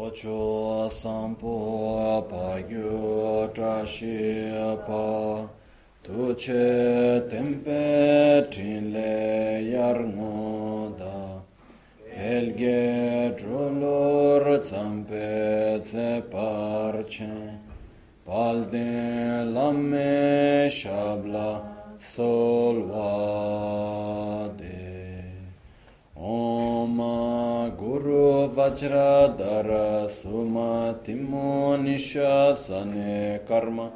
Ocho sampo pa gyu tra shi pa Tu che tempe trin le yar ngo da. Elge drolor zampe tse parche Palde lamme shabla solwa. Guru Vajradhara Suma Timo Nishasane Karma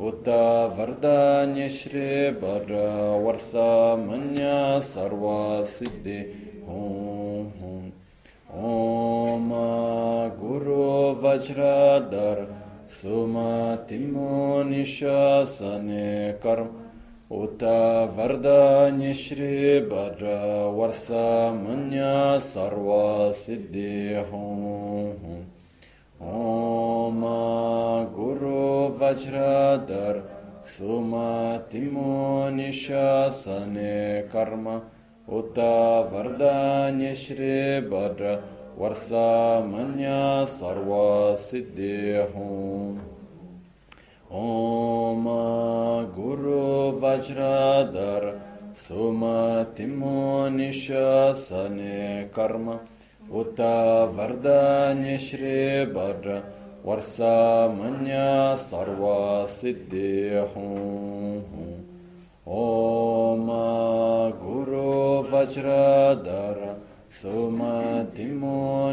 Uta Vardanya Shri Bara Varsa Manya Sarva Siddhi Hum Hum Om Uta Vardanya Shri Bhadra Varsa Manya Sarva Siddhi Hum Om Guru Vajradhar Suma Timo Nishasane Karma. Uta Vardanya Shri Bhadra Varsa Manya Sarva Siddhi Hum Om Guru Vajradhar Suma Timo Nishasane Karma Uta Vardanya Shri Bhadra Varsa Manya Sarva Siddhi Hum Om Guru Vajradhar Suma Timo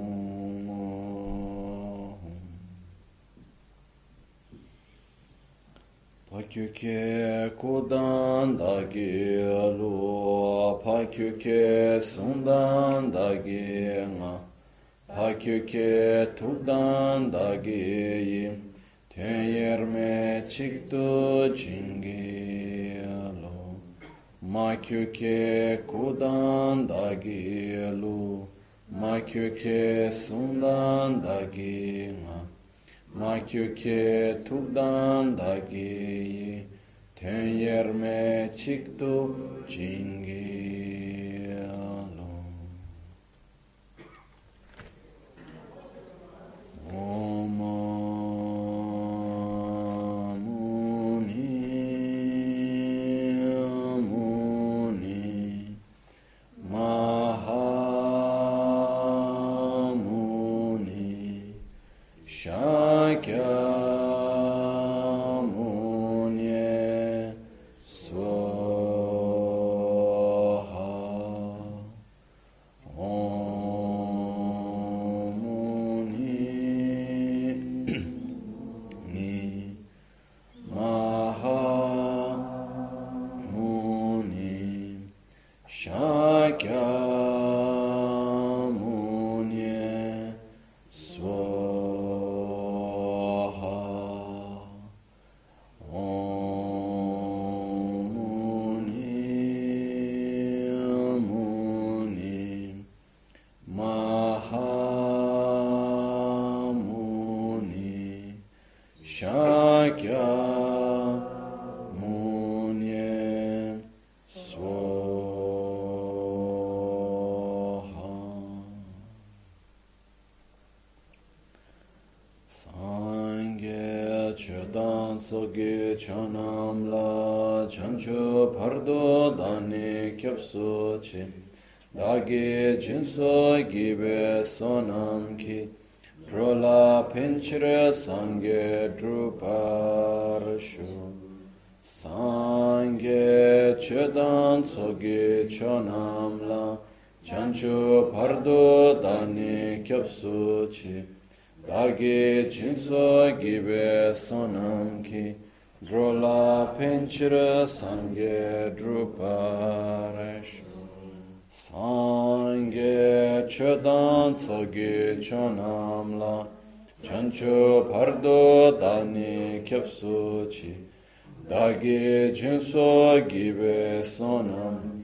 Pakyuke kudan da gelu, pakyuke sundan da gena, pakyuke turdan da geyi, teyerme çıktı cingelu, makyuke kudan da gelu, makyuke sundan da gena, Makyo ke tubdan dagi ten yerme çıktı çingi Om chanam la chancho pardo dani kyapso che. Dagi jinso gibe sonam ki. Prola pinchire sangye drupar shu. Sangye chedan tsoge chanam la chancho pardo dani kyapso che. Dagi jinso gibe sonam ki. drola penchira sangye druparash sangye chodan tsogi chonamla. Chancho pardo dani kyapso chi. Dagi jinso gibe sonam.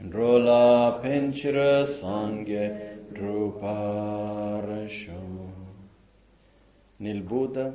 Drola penchira sangye druparasham Nel buddha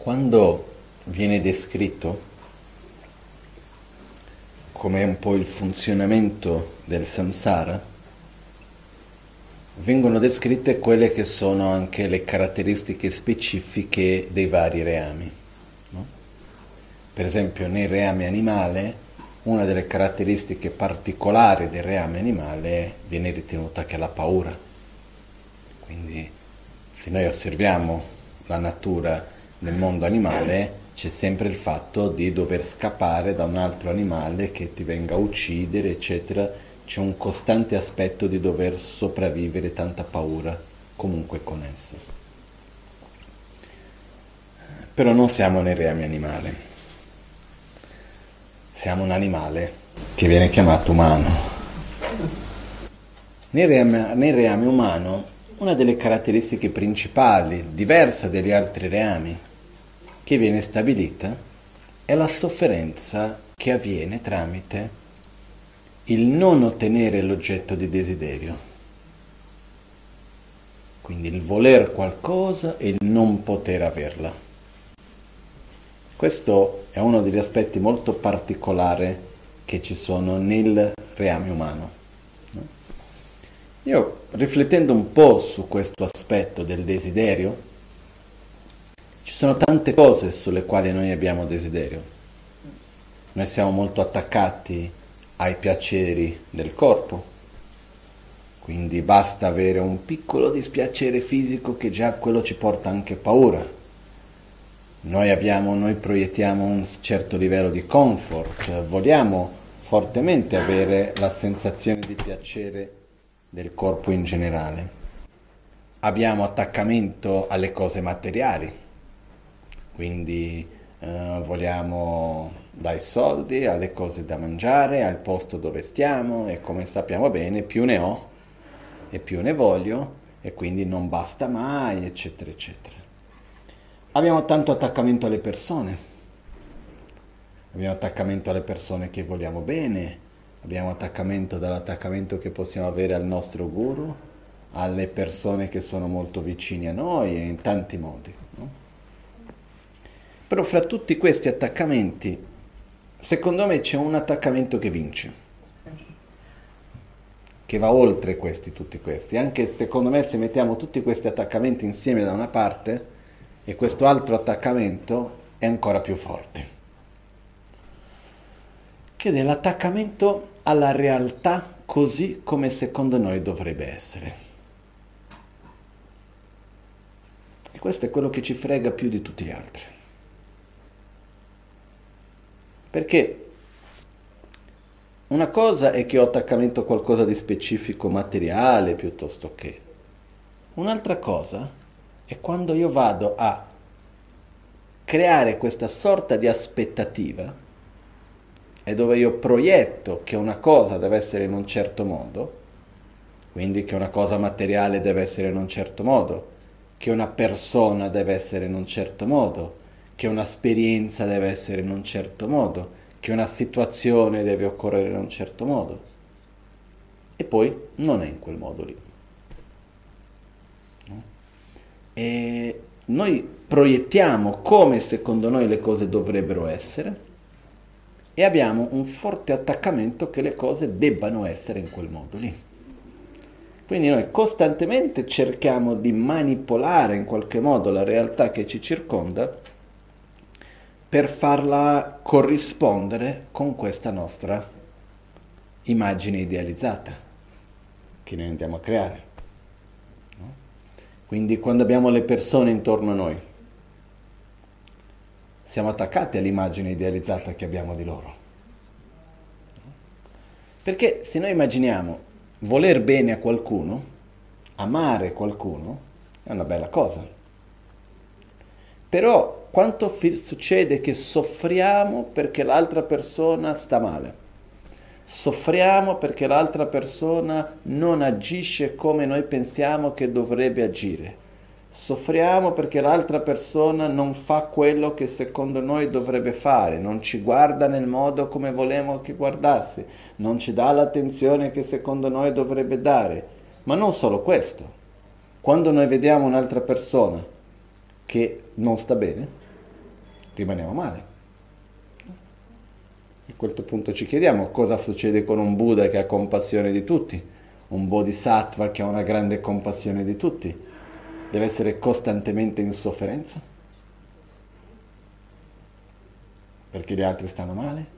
Quando viene descritto come un po' il funzionamento del samsara, vengono descritte quelle che sono anche le caratteristiche specifiche dei vari reami. No? Per esempio nel reame animale, una delle caratteristiche particolari del reame animale viene ritenuta che è la paura. Quindi se noi osserviamo la natura nel mondo animale c'è sempre il fatto di dover scappare da un altro animale che ti venga a uccidere, eccetera. C'è un costante aspetto di dover sopravvivere, tanta paura comunque con esso. Però non siamo nei reami animali. Siamo un animale che viene chiamato umano. Nel reame, nel reame umano una delle caratteristiche principali, diversa dagli altri reami, che viene stabilita è la sofferenza che avviene tramite il non ottenere l'oggetto di desiderio. Quindi il voler qualcosa e il non poter averla. Questo è uno degli aspetti molto particolari che ci sono nel reame umano. Io riflettendo un po' su questo aspetto del desiderio, ci sono tante cose sulle quali noi abbiamo desiderio. Noi siamo molto attaccati ai piaceri del corpo, quindi basta avere un piccolo dispiacere fisico che già quello ci porta anche paura. Noi, abbiamo, noi proiettiamo un certo livello di comfort, vogliamo fortemente avere la sensazione di piacere del corpo in generale. Abbiamo attaccamento alle cose materiali, quindi eh, vogliamo dai soldi alle cose da mangiare, al posto dove stiamo e come sappiamo bene più ne ho e più ne voglio e quindi non basta mai, eccetera, eccetera. Abbiamo tanto attaccamento alle persone, abbiamo attaccamento alle persone che vogliamo bene, abbiamo attaccamento dall'attaccamento che possiamo avere al nostro guru, alle persone che sono molto vicini a noi e in tanti modi. Però fra tutti questi attaccamenti, secondo me c'è un attaccamento che vince, che va oltre questi, tutti questi. Anche secondo me se mettiamo tutti questi attaccamenti insieme da una parte, e questo altro attaccamento è ancora più forte. Che è l'attaccamento alla realtà così come secondo noi dovrebbe essere. E questo è quello che ci frega più di tutti gli altri. Perché una cosa è che ho attaccamento a qualcosa di specifico materiale piuttosto che. Un'altra cosa è quando io vado a creare questa sorta di aspettativa e dove io proietto che una cosa deve essere in un certo modo, quindi che una cosa materiale deve essere in un certo modo, che una persona deve essere in un certo modo, che un'esperienza deve essere in un certo modo, che una situazione deve occorrere in un certo modo. E poi non è in quel modo lì. No? E noi proiettiamo come secondo noi le cose dovrebbero essere e abbiamo un forte attaccamento che le cose debbano essere in quel modo lì. Quindi noi costantemente cerchiamo di manipolare in qualche modo la realtà che ci circonda per farla corrispondere con questa nostra immagine idealizzata che noi andiamo a creare. No? Quindi quando abbiamo le persone intorno a noi, siamo attaccati all'immagine idealizzata che abbiamo di loro. Perché se noi immaginiamo voler bene a qualcuno, amare qualcuno, è una bella cosa. Però quanto fi- succede che soffriamo perché l'altra persona sta male? Soffriamo perché l'altra persona non agisce come noi pensiamo che dovrebbe agire. Soffriamo perché l'altra persona non fa quello che secondo noi dovrebbe fare, non ci guarda nel modo come volevamo che guardasse, non ci dà l'attenzione che secondo noi dovrebbe dare. Ma non solo questo. Quando noi vediamo un'altra persona che non sta bene, rimaniamo male. A questo punto ci chiediamo cosa succede con un Buddha che ha compassione di tutti, un Bodhisattva che ha una grande compassione di tutti deve essere costantemente in sofferenza? Perché gli altri stanno male?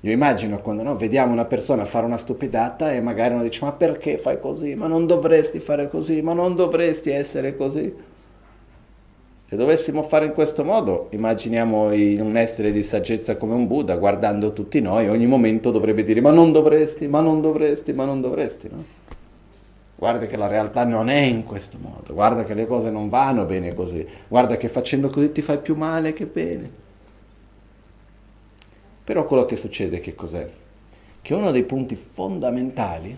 Io immagino quando no, vediamo una persona fare una stupidata e magari uno dice ma perché fai così? Ma non dovresti fare così? Ma non dovresti essere così? Se dovessimo fare in questo modo, immaginiamo un essere di saggezza come un Buddha, guardando tutti noi, ogni momento dovrebbe dire ma non dovresti, ma non dovresti, ma non dovresti, no? guarda che la realtà non è in questo modo, guarda che le cose non vanno bene così, guarda che facendo così ti fai più male che bene. Però quello che succede che cos'è? Che uno dei punti fondamentali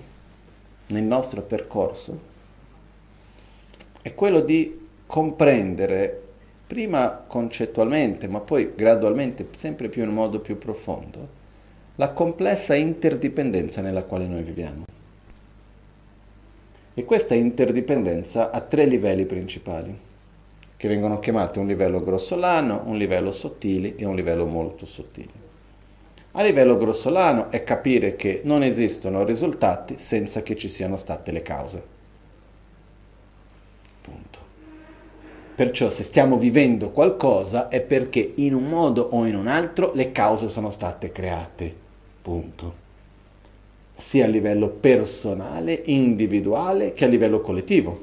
nel nostro percorso è quello di comprendere prima concettualmente, ma poi gradualmente, sempre più in modo più profondo, la complessa interdipendenza nella quale noi viviamo. E questa interdipendenza ha tre livelli principali, che vengono chiamati un livello grossolano, un livello sottile e un livello molto sottile. A livello grossolano è capire che non esistono risultati senza che ci siano state le cause. Punto. Perciò se stiamo vivendo qualcosa è perché in un modo o in un altro le cause sono state create. Punto sia a livello personale, individuale, che a livello collettivo.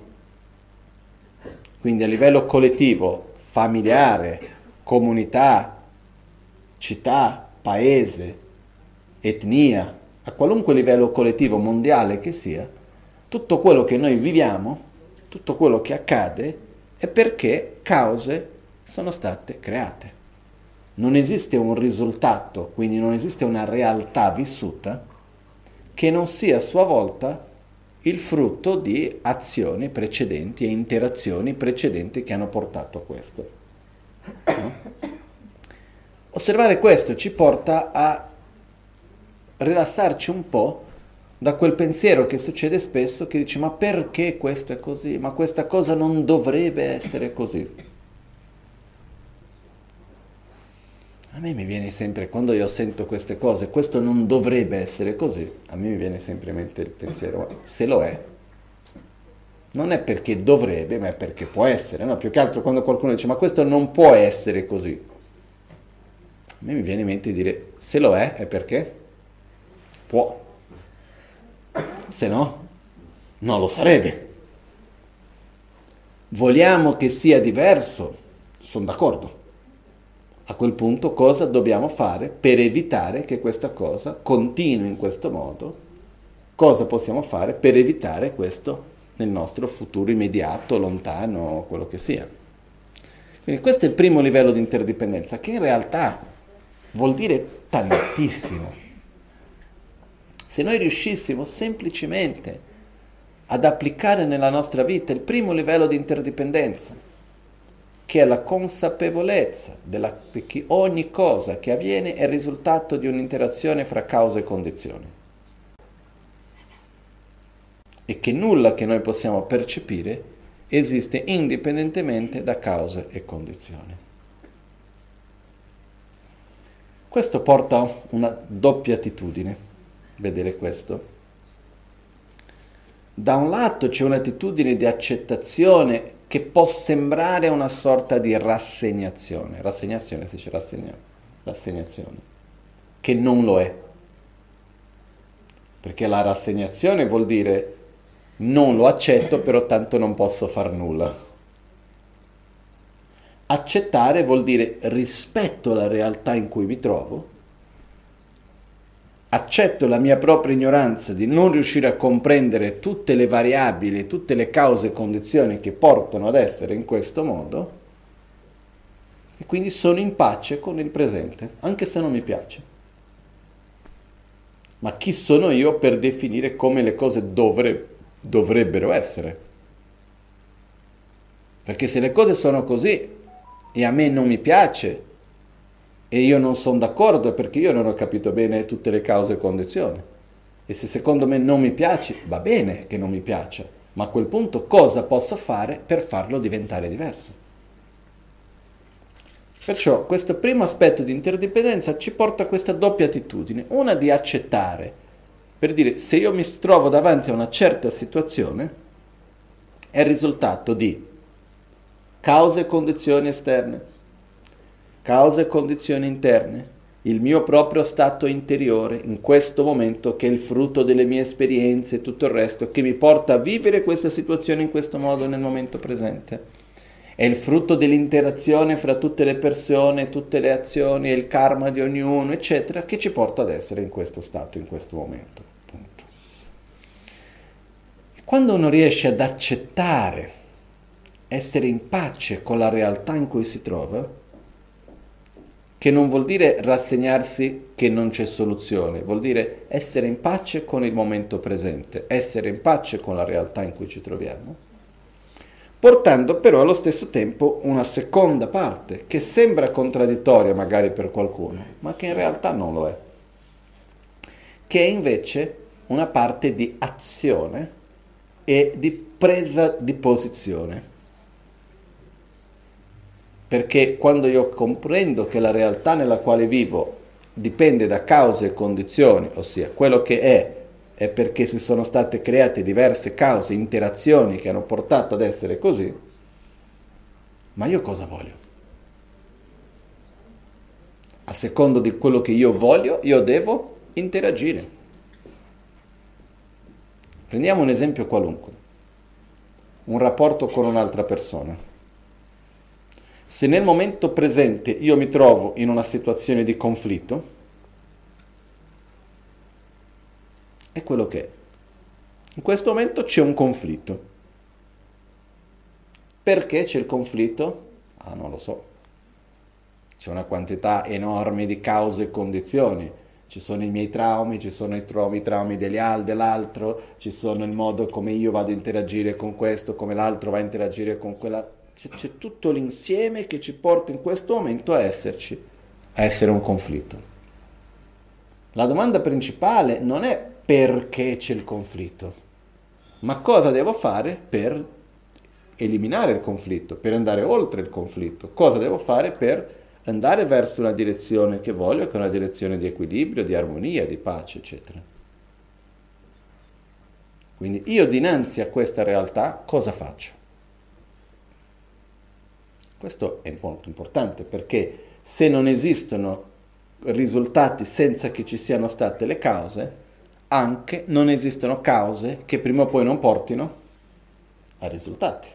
Quindi a livello collettivo, familiare, comunità, città, paese, etnia, a qualunque livello collettivo mondiale che sia, tutto quello che noi viviamo, tutto quello che accade, è perché cause sono state create. Non esiste un risultato, quindi non esiste una realtà vissuta che non sia a sua volta il frutto di azioni precedenti e interazioni precedenti che hanno portato a questo. Osservare questo ci porta a rilassarci un po' da quel pensiero che succede spesso che dice ma perché questo è così? Ma questa cosa non dovrebbe essere così. A me mi viene sempre, quando io sento queste cose, questo non dovrebbe essere così, a me mi viene sempre in mente il pensiero, se lo è, non è perché dovrebbe, ma è perché può essere, no? Più che altro quando qualcuno dice, ma questo non può essere così. A me mi viene in mente di dire, se lo è, è perché può. Se no, non lo sarebbe. Vogliamo che sia diverso? Sono d'accordo a quel punto cosa dobbiamo fare per evitare che questa cosa continui in questo modo? Cosa possiamo fare per evitare questo nel nostro futuro immediato, lontano, quello che sia? Quindi questo è il primo livello di interdipendenza, che in realtà vuol dire tantissimo. Se noi riuscissimo semplicemente ad applicare nella nostra vita il primo livello di interdipendenza, che è la consapevolezza della, di che ogni cosa che avviene è il risultato di un'interazione fra causa e condizioni. E che nulla che noi possiamo percepire esiste indipendentemente da cause e condizioni. Questo porta a una doppia attitudine, vedere questo. Da un lato c'è un'attitudine di accettazione che può sembrare una sorta di rassegnazione, rassegnazione si dice rassegna, rassegnazione, che non lo è. Perché la rassegnazione vuol dire non lo accetto, però tanto non posso far nulla. Accettare vuol dire rispetto la realtà in cui mi trovo, accetto la mia propria ignoranza di non riuscire a comprendere tutte le variabili, tutte le cause e condizioni che portano ad essere in questo modo e quindi sono in pace con il presente, anche se non mi piace. Ma chi sono io per definire come le cose dovre, dovrebbero essere? Perché se le cose sono così, e a me non mi piace e io non sono d'accordo perché io non ho capito bene tutte le cause e condizioni. E se secondo me non mi piace, va bene che non mi piaccia, ma a quel punto cosa posso fare per farlo diventare diverso? Perciò questo primo aspetto di interdipendenza ci porta a questa doppia attitudine, una di accettare, per dire se io mi trovo davanti a una certa situazione, è il risultato di cause e condizioni esterne, cause e condizioni interne, il mio proprio stato interiore in questo momento che è il frutto delle mie esperienze e tutto il resto che mi porta a vivere questa situazione in questo modo nel momento presente. È il frutto dell'interazione fra tutte le persone, tutte le azioni il karma di ognuno, eccetera, che ci porta ad essere in questo stato, in questo momento. Punto. Quando uno riesce ad accettare essere in pace con la realtà in cui si trova, che non vuol dire rassegnarsi che non c'è soluzione, vuol dire essere in pace con il momento presente, essere in pace con la realtà in cui ci troviamo, portando però allo stesso tempo una seconda parte che sembra contraddittoria magari per qualcuno, ma che in realtà non lo è, che è invece una parte di azione e di presa di posizione perché quando io comprendo che la realtà nella quale vivo dipende da cause e condizioni, ossia quello che è è perché si sono state create diverse cause, interazioni che hanno portato ad essere così, ma io cosa voglio? A secondo di quello che io voglio, io devo interagire. Prendiamo un esempio qualunque, un rapporto con un'altra persona. Se nel momento presente io mi trovo in una situazione di conflitto, è quello che è. In questo momento c'è un conflitto. Perché c'è il conflitto? Ah, non lo so. C'è una quantità enorme di cause e condizioni. Ci sono i miei traumi, ci sono i traumi, traumi degli al, dell'altro, ci sono il modo come io vado a interagire con questo, come l'altro va a interagire con quella c'è, c'è tutto l'insieme che ci porta in questo momento a esserci, a essere un conflitto. La domanda principale non è perché c'è il conflitto, ma cosa devo fare per eliminare il conflitto, per andare oltre il conflitto, cosa devo fare per andare verso una direzione che voglio, che è una direzione di equilibrio, di armonia, di pace, eccetera. Quindi io dinanzi a questa realtà cosa faccio? Questo è molto importante perché se non esistono risultati senza che ci siano state le cause, anche non esistono cause che prima o poi non portino a risultati.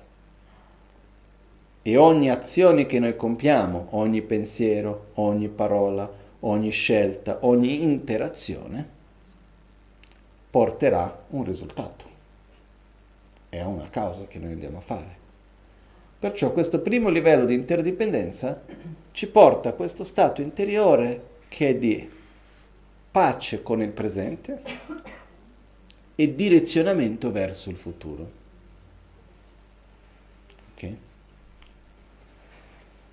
E ogni azione che noi compiamo, ogni pensiero, ogni parola, ogni scelta, ogni interazione, porterà un risultato. È una causa che noi andiamo a fare. Perciò questo primo livello di interdipendenza ci porta a questo stato interiore che è di pace con il presente e direzionamento verso il futuro. Okay?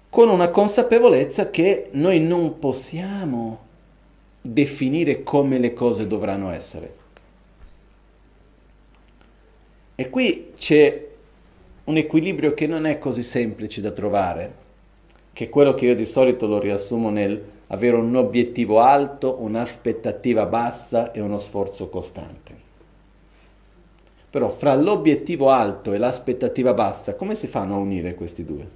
Con una consapevolezza che noi non possiamo definire come le cose dovranno essere. E qui c'è un equilibrio che non è così semplice da trovare, che è quello che io di solito lo riassumo nel avere un obiettivo alto, un'aspettativa bassa e uno sforzo costante. Però fra l'obiettivo alto e l'aspettativa bassa, come si fanno a unire questi due?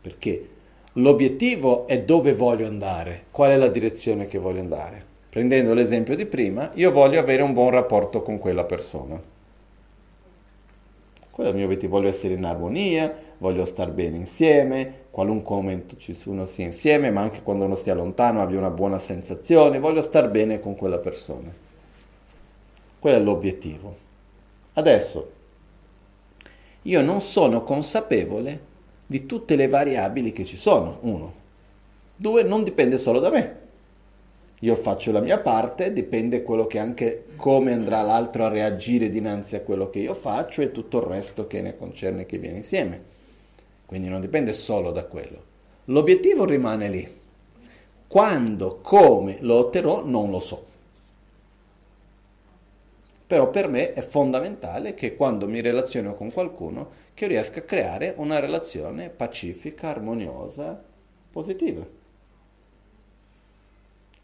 Perché l'obiettivo è dove voglio andare, qual è la direzione che voglio andare. Prendendo l'esempio di prima, io voglio avere un buon rapporto con quella persona. Quello è il mio obiettivo, voglio essere in armonia, voglio star bene insieme, qualunque momento ci uno sia insieme, ma anche quando uno stia lontano abbia una buona sensazione, voglio star bene con quella persona. Quello è l'obiettivo. Adesso, io non sono consapevole di tutte le variabili che ci sono, uno. Due, non dipende solo da me. Io faccio la mia parte, dipende quello che anche come andrà l'altro a reagire dinanzi a quello che io faccio e tutto il resto che ne concerne che viene insieme. Quindi non dipende solo da quello. L'obiettivo rimane lì. Quando, come lo otterrò, non lo so. Però per me è fondamentale che quando mi relaziono con qualcuno, che riesca a creare una relazione pacifica, armoniosa, positiva.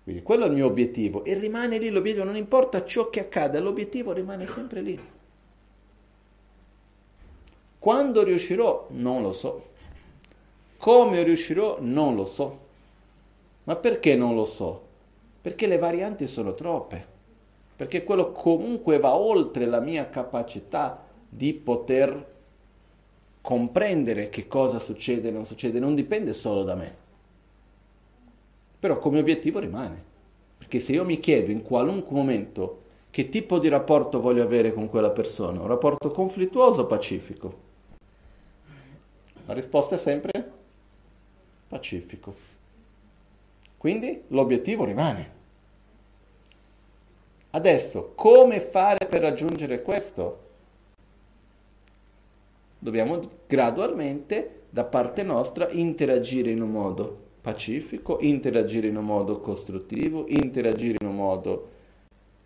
Quindi quello è il mio obiettivo e rimane lì l'obiettivo, non importa ciò che accada, l'obiettivo rimane sempre lì. Quando riuscirò? Non lo so. Come riuscirò? Non lo so. Ma perché non lo so? Perché le varianti sono troppe perché quello comunque va oltre la mia capacità di poter comprendere che cosa succede e non succede, non dipende solo da me. Però come obiettivo rimane, perché se io mi chiedo in qualunque momento che tipo di rapporto voglio avere con quella persona, un rapporto conflittuoso o pacifico? La risposta è sempre pacifico. Quindi l'obiettivo rimane. Adesso, come fare per raggiungere questo? Dobbiamo gradualmente, da parte nostra, interagire in un modo pacifico, interagire in un modo costruttivo, interagire in un modo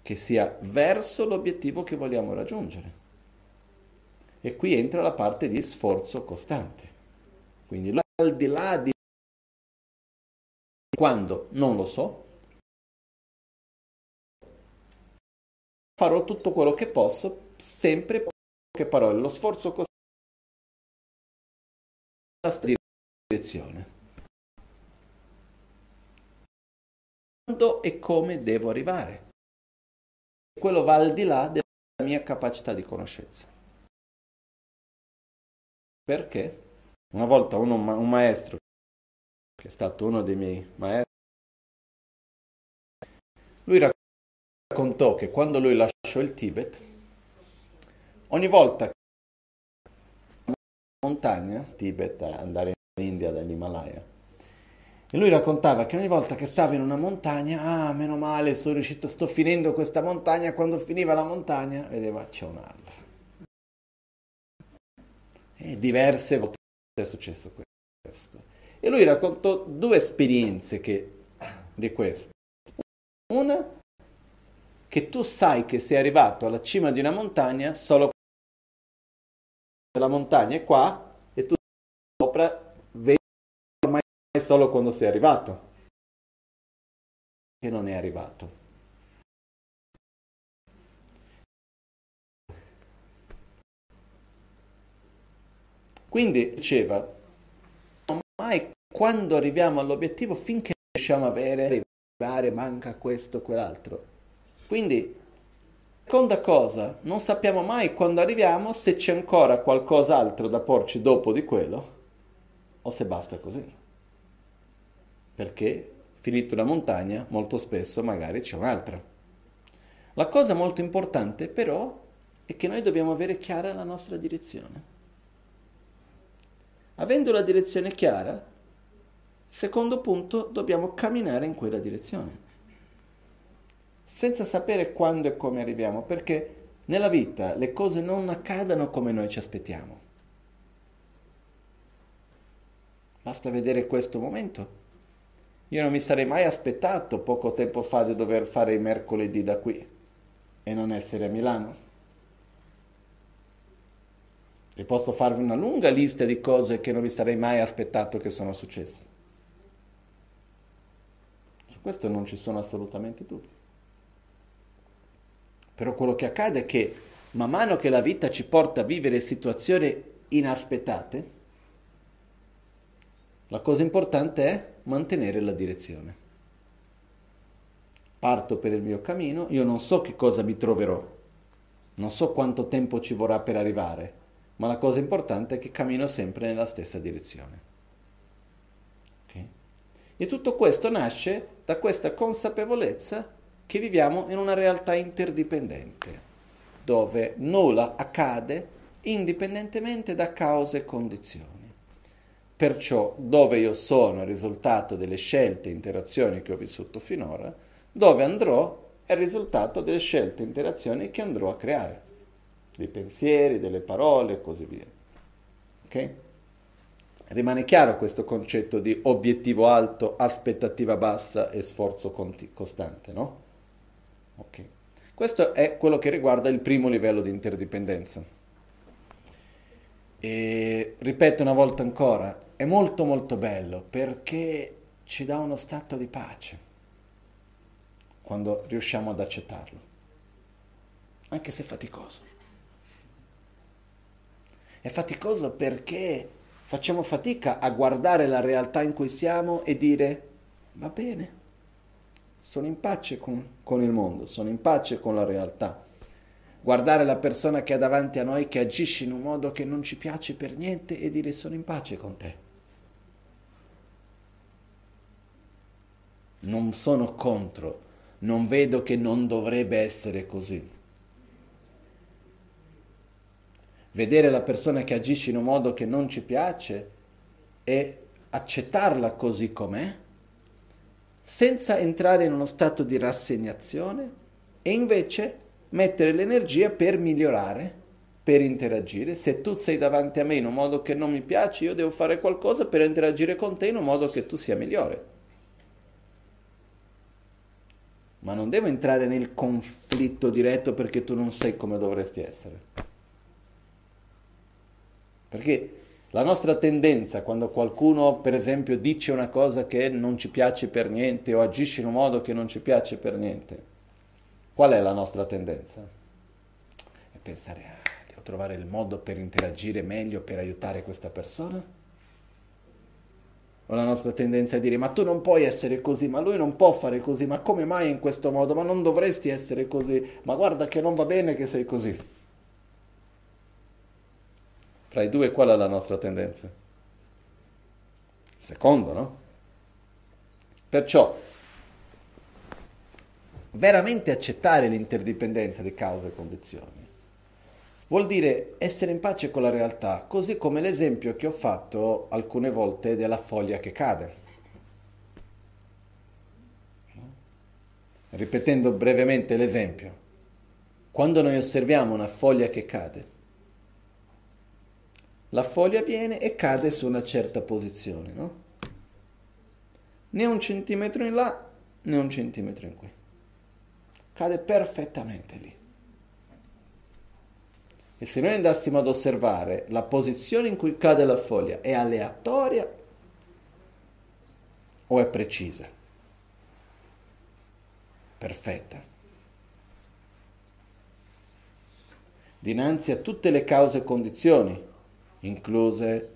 che sia verso l'obiettivo che vogliamo raggiungere. E qui entra la parte di sforzo costante. Quindi al di là di quando non lo so, farò tutto quello che posso, sempre poche parole. Lo sforzo costante di direzione. Quando e come devo arrivare. Quello va al di là della mia capacità di conoscenza. Perché? Una volta uno, un maestro, che è stato uno dei miei maestri, lui raccontò che quando lui lasciò il Tibet, ogni volta che montagna, Tibet, andare in India dall'Himalaya, e lui raccontava che ogni volta che stava in una montagna, ah, meno male, sono riuscito, sto finendo questa montagna, quando finiva la montagna, vedeva, c'è un'altra. E diverse volte è successo questo. E lui raccontò due esperienze che, di questo. Una che tu sai che sei arrivato alla cima di una montagna solo la montagna è qua e tu sopra solo quando sei arrivato che non è arrivato. Quindi diceva, mai quando arriviamo all'obiettivo, finché riusciamo a avere, arrivare, manca questo, quell'altro. Quindi, seconda cosa, non sappiamo mai quando arriviamo se c'è ancora qualcos'altro da porci dopo di quello o se basta così. Perché, finita una montagna, molto spesso magari c'è un'altra. La cosa molto importante però è che noi dobbiamo avere chiara la nostra direzione. Avendo la direzione chiara, secondo punto, dobbiamo camminare in quella direzione senza sapere quando e come arriviamo, perché nella vita le cose non accadono come noi ci aspettiamo. Basta vedere questo momento. Io non mi sarei mai aspettato poco tempo fa di dover fare i mercoledì da qui e non essere a Milano. E posso farvi una lunga lista di cose che non vi sarei mai aspettato che sono successe. Su questo non ci sono assolutamente dubbi. Però quello che accade è che man mano che la vita ci porta a vivere situazioni inaspettate, la cosa importante è mantenere la direzione. Parto per il mio cammino, io non so che cosa mi troverò, non so quanto tempo ci vorrà per arrivare, ma la cosa importante è che cammino sempre nella stessa direzione. Okay? E tutto questo nasce da questa consapevolezza che viviamo in una realtà interdipendente, dove nulla accade indipendentemente da cause e condizioni. Perciò dove io sono è il risultato delle scelte e interazioni che ho vissuto finora, dove andrò è il risultato delle scelte e interazioni che andrò a creare, dei pensieri, delle parole e così via. Ok? Rimane chiaro questo concetto di obiettivo alto, aspettativa bassa e sforzo conti- costante, no? Ok. Questo è quello che riguarda il primo livello di interdipendenza. E ripeto una volta ancora, è molto molto bello perché ci dà uno stato di pace quando riusciamo ad accettarlo, anche se è faticoso. È faticoso perché facciamo fatica a guardare la realtà in cui siamo e dire va bene, sono in pace con, con il mondo, sono in pace con la realtà guardare la persona che ha davanti a noi che agisce in un modo che non ci piace per niente e dire sono in pace con te. Non sono contro, non vedo che non dovrebbe essere così. Vedere la persona che agisce in un modo che non ci piace e accettarla così com'è, senza entrare in uno stato di rassegnazione e invece mettere l'energia per migliorare, per interagire. Se tu sei davanti a me in un modo che non mi piace, io devo fare qualcosa per interagire con te in un modo che tu sia migliore. Ma non devo entrare nel conflitto diretto perché tu non sai come dovresti essere. Perché la nostra tendenza, quando qualcuno, per esempio, dice una cosa che non ci piace per niente o agisce in un modo che non ci piace per niente, Qual è la nostra tendenza? È pensare, ah, devo trovare il modo per interagire meglio, per aiutare questa persona? O la nostra tendenza è dire, ma tu non puoi essere così, ma lui non può fare così, ma come mai in questo modo? Ma non dovresti essere così, ma guarda che non va bene che sei così. Fra i due qual è la nostra tendenza? Secondo, no? Perciò veramente accettare l'interdipendenza di cause e condizioni vuol dire essere in pace con la realtà, così come l'esempio che ho fatto alcune volte della foglia che cade. Ripetendo brevemente l'esempio, quando noi osserviamo una foglia che cade, la foglia viene e cade su una certa posizione, no? Né un centimetro in là, né un centimetro in qui cade perfettamente lì. E se noi andassimo ad osservare la posizione in cui cade la foglia, è aleatoria o è precisa? Perfetta. Dinanzi a tutte le cause e condizioni, incluse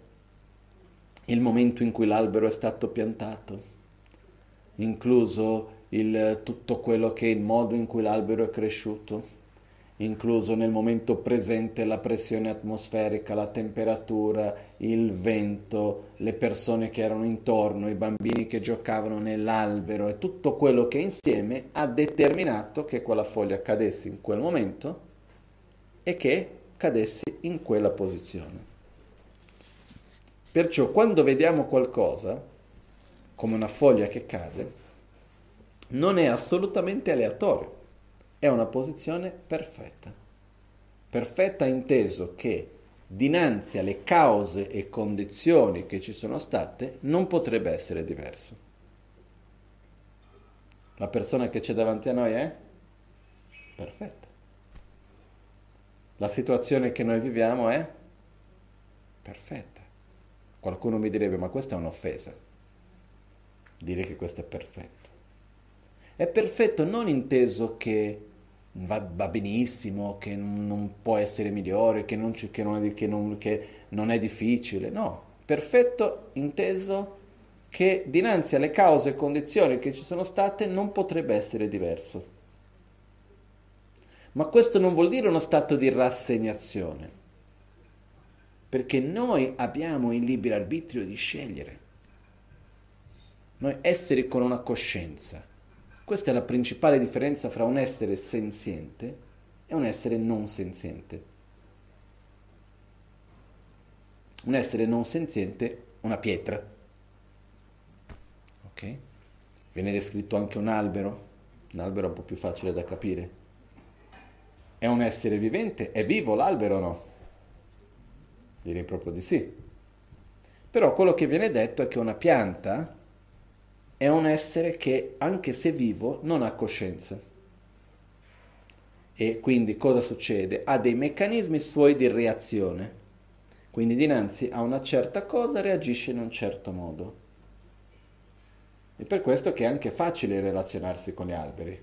il momento in cui l'albero è stato piantato, incluso il, tutto quello che è il modo in cui l'albero è cresciuto, incluso nel momento presente la pressione atmosferica, la temperatura, il vento, le persone che erano intorno, i bambini che giocavano nell'albero e tutto quello che insieme ha determinato che quella foglia cadesse in quel momento e che cadesse in quella posizione. Perciò quando vediamo qualcosa, come una foglia che cade, non è assolutamente aleatorio, è una posizione perfetta. Perfetta inteso che dinanzi alle cause e condizioni che ci sono state non potrebbe essere diverso. La persona che c'è davanti a noi è perfetta. La situazione che noi viviamo è perfetta. Qualcuno mi direbbe, ma questa è un'offesa. Dire che questo è perfetto. È perfetto non inteso che va, va benissimo, che non può essere migliore, che non, che, non che, non, che non è difficile, no. Perfetto inteso che dinanzi alle cause e condizioni che ci sono state non potrebbe essere diverso. Ma questo non vuol dire uno stato di rassegnazione, perché noi abbiamo il libero arbitrio di scegliere. Noi essere con una coscienza. Questa è la principale differenza fra un essere senziente e un essere non senziente. Un essere non senziente, una pietra, Ok? Viene descritto anche un albero, un albero è un po' più facile da capire. È un essere vivente? È vivo l'albero o no? Direi proprio di sì. Però quello che viene detto è che una pianta è un essere che, anche se vivo, non ha coscienza. E quindi cosa succede? Ha dei meccanismi suoi di reazione. Quindi dinanzi a una certa cosa reagisce in un certo modo. E per questo che è anche facile relazionarsi con gli alberi,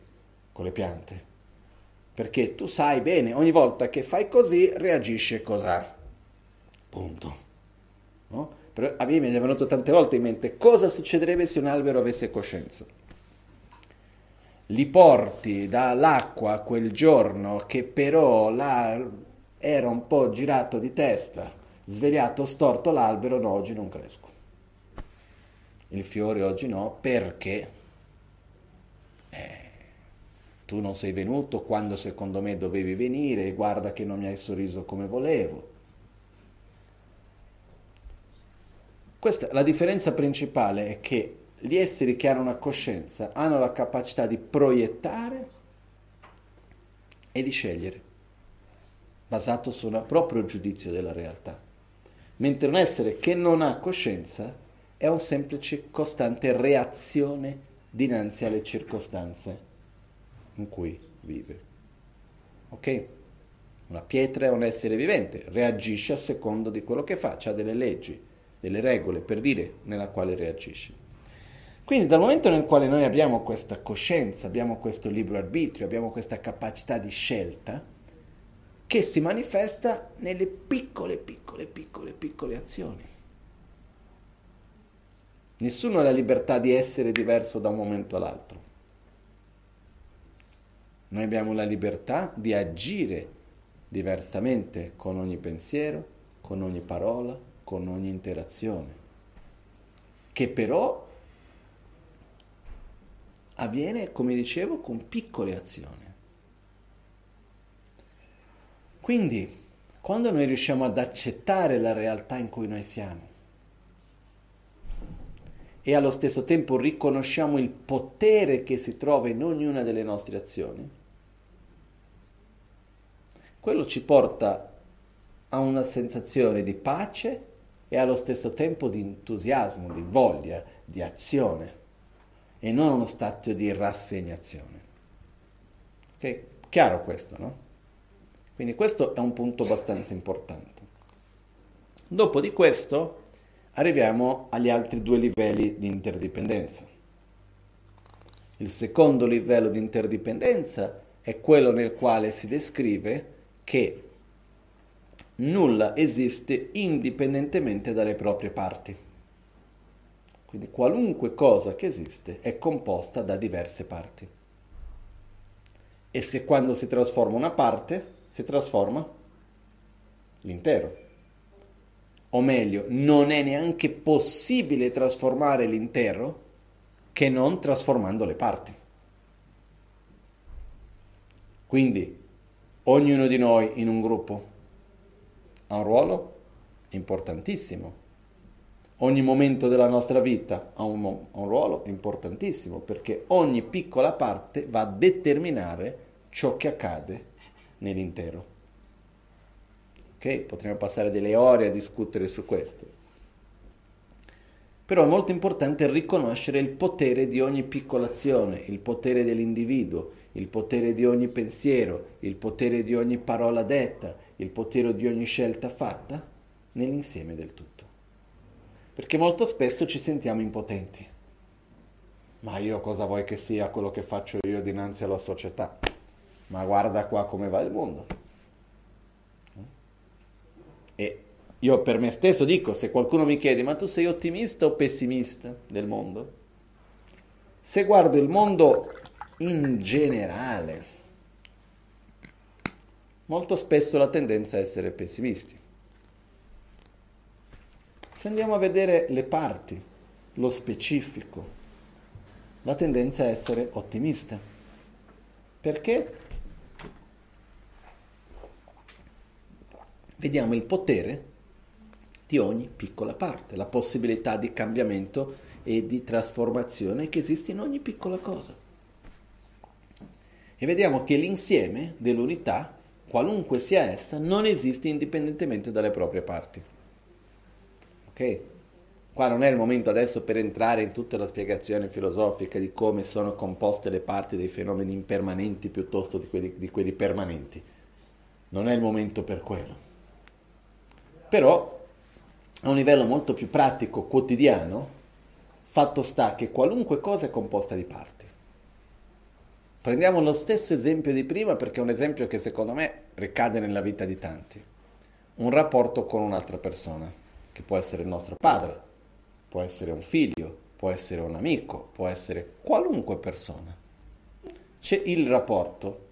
con le piante. Perché tu sai bene, ogni volta che fai così reagisce cos'ha. Punto. No? Però a me mi è venuto tante volte in mente cosa succederebbe se un albero avesse coscienza. Li porti dall'acqua quel giorno che però là era un po' girato di testa, svegliato storto l'albero, no, oggi non cresco il fiore oggi no, perché eh, tu non sei venuto quando secondo me dovevi venire guarda che non mi hai sorriso come volevo. Questa, la differenza principale è che gli esseri che hanno una coscienza hanno la capacità di proiettare e di scegliere, basato sul proprio giudizio della realtà. Mentre un essere che non ha coscienza è un semplice costante reazione dinanzi alle circostanze in cui vive. Ok? Una pietra è un essere vivente, reagisce a secondo di quello che fa, ha delle leggi, delle regole per dire nella quale reagisce. Quindi dal momento nel quale noi abbiamo questa coscienza, abbiamo questo libero arbitrio, abbiamo questa capacità di scelta, che si manifesta nelle piccole, piccole, piccole, piccole azioni. Nessuno ha la libertà di essere diverso da un momento all'altro. Noi abbiamo la libertà di agire diversamente con ogni pensiero, con ogni parola, con ogni interazione, che però avviene, come dicevo, con piccole azioni. Quindi, quando noi riusciamo ad accettare la realtà in cui noi siamo, e allo stesso tempo riconosciamo il potere che si trova in ognuna delle nostre azioni, quello ci porta a una sensazione di pace e allo stesso tempo di entusiasmo, di voglia, di azione e non uno stato di rassegnazione. Ok? Chiaro questo, no? Quindi questo è un punto abbastanza importante. Dopo di questo arriviamo agli altri due livelli di interdipendenza. Il secondo livello di interdipendenza è quello nel quale si descrive che nulla esiste indipendentemente dalle proprie parti. Quindi qualunque cosa che esiste è composta da diverse parti. E se quando si trasforma una parte, si trasforma l'intero o meglio, non è neanche possibile trasformare l'intero che non trasformando le parti. Quindi, ognuno di noi in un gruppo ha un ruolo importantissimo. Ogni momento della nostra vita ha un, un ruolo importantissimo perché ogni piccola parte va a determinare ciò che accade nell'intero. Ok? Potremmo passare delle ore a discutere su questo. Però è molto importante riconoscere il potere di ogni piccola azione, il potere dell'individuo, il potere di ogni pensiero, il potere di ogni parola detta, il potere di ogni scelta fatta, nell'insieme del tutto. Perché molto spesso ci sentiamo impotenti. Ma io cosa vuoi che sia quello che faccio io dinanzi alla società? Ma guarda qua come va il mondo. E io per me stesso dico, se qualcuno mi chiede, ma tu sei ottimista o pessimista del mondo? Se guardo il mondo in generale, molto spesso la tendenza è essere pessimisti. Se andiamo a vedere le parti, lo specifico, la tendenza è essere ottimista. Perché? Vediamo il potere di ogni piccola parte, la possibilità di cambiamento e di trasformazione che esiste in ogni piccola cosa. E vediamo che l'insieme dell'unità, qualunque sia essa, non esiste indipendentemente dalle proprie parti. Ok? Qua non è il momento adesso per entrare in tutta la spiegazione filosofica di come sono composte le parti dei fenomeni impermanenti piuttosto di quelli, di quelli permanenti. Non è il momento per quello. Però a un livello molto più pratico, quotidiano, fatto sta che qualunque cosa è composta di parti. Prendiamo lo stesso esempio di prima perché è un esempio che secondo me ricade nella vita di tanti. Un rapporto con un'altra persona, che può essere il nostro padre, può essere un figlio, può essere un amico, può essere qualunque persona. C'è il rapporto.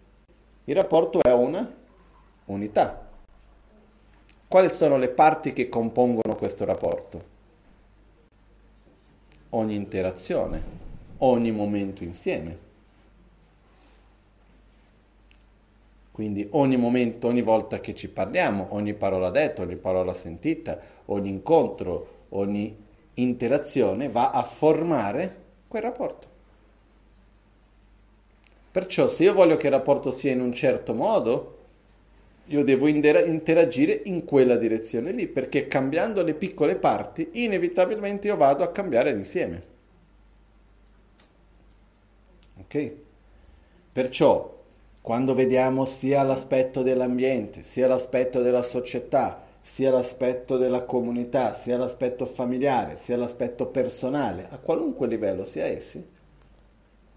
Il rapporto è una unità. Quali sono le parti che compongono questo rapporto? Ogni interazione, ogni momento insieme. Quindi ogni momento, ogni volta che ci parliamo, ogni parola detta, ogni parola sentita, ogni incontro, ogni interazione va a formare quel rapporto. Perciò se io voglio che il rapporto sia in un certo modo, io devo interagire in quella direzione lì, perché cambiando le piccole parti, inevitabilmente io vado a cambiare l'insieme. Ok? Perciò, quando vediamo sia l'aspetto dell'ambiente, sia l'aspetto della società, sia l'aspetto della comunità, sia l'aspetto familiare, sia l'aspetto personale, a qualunque livello sia essi,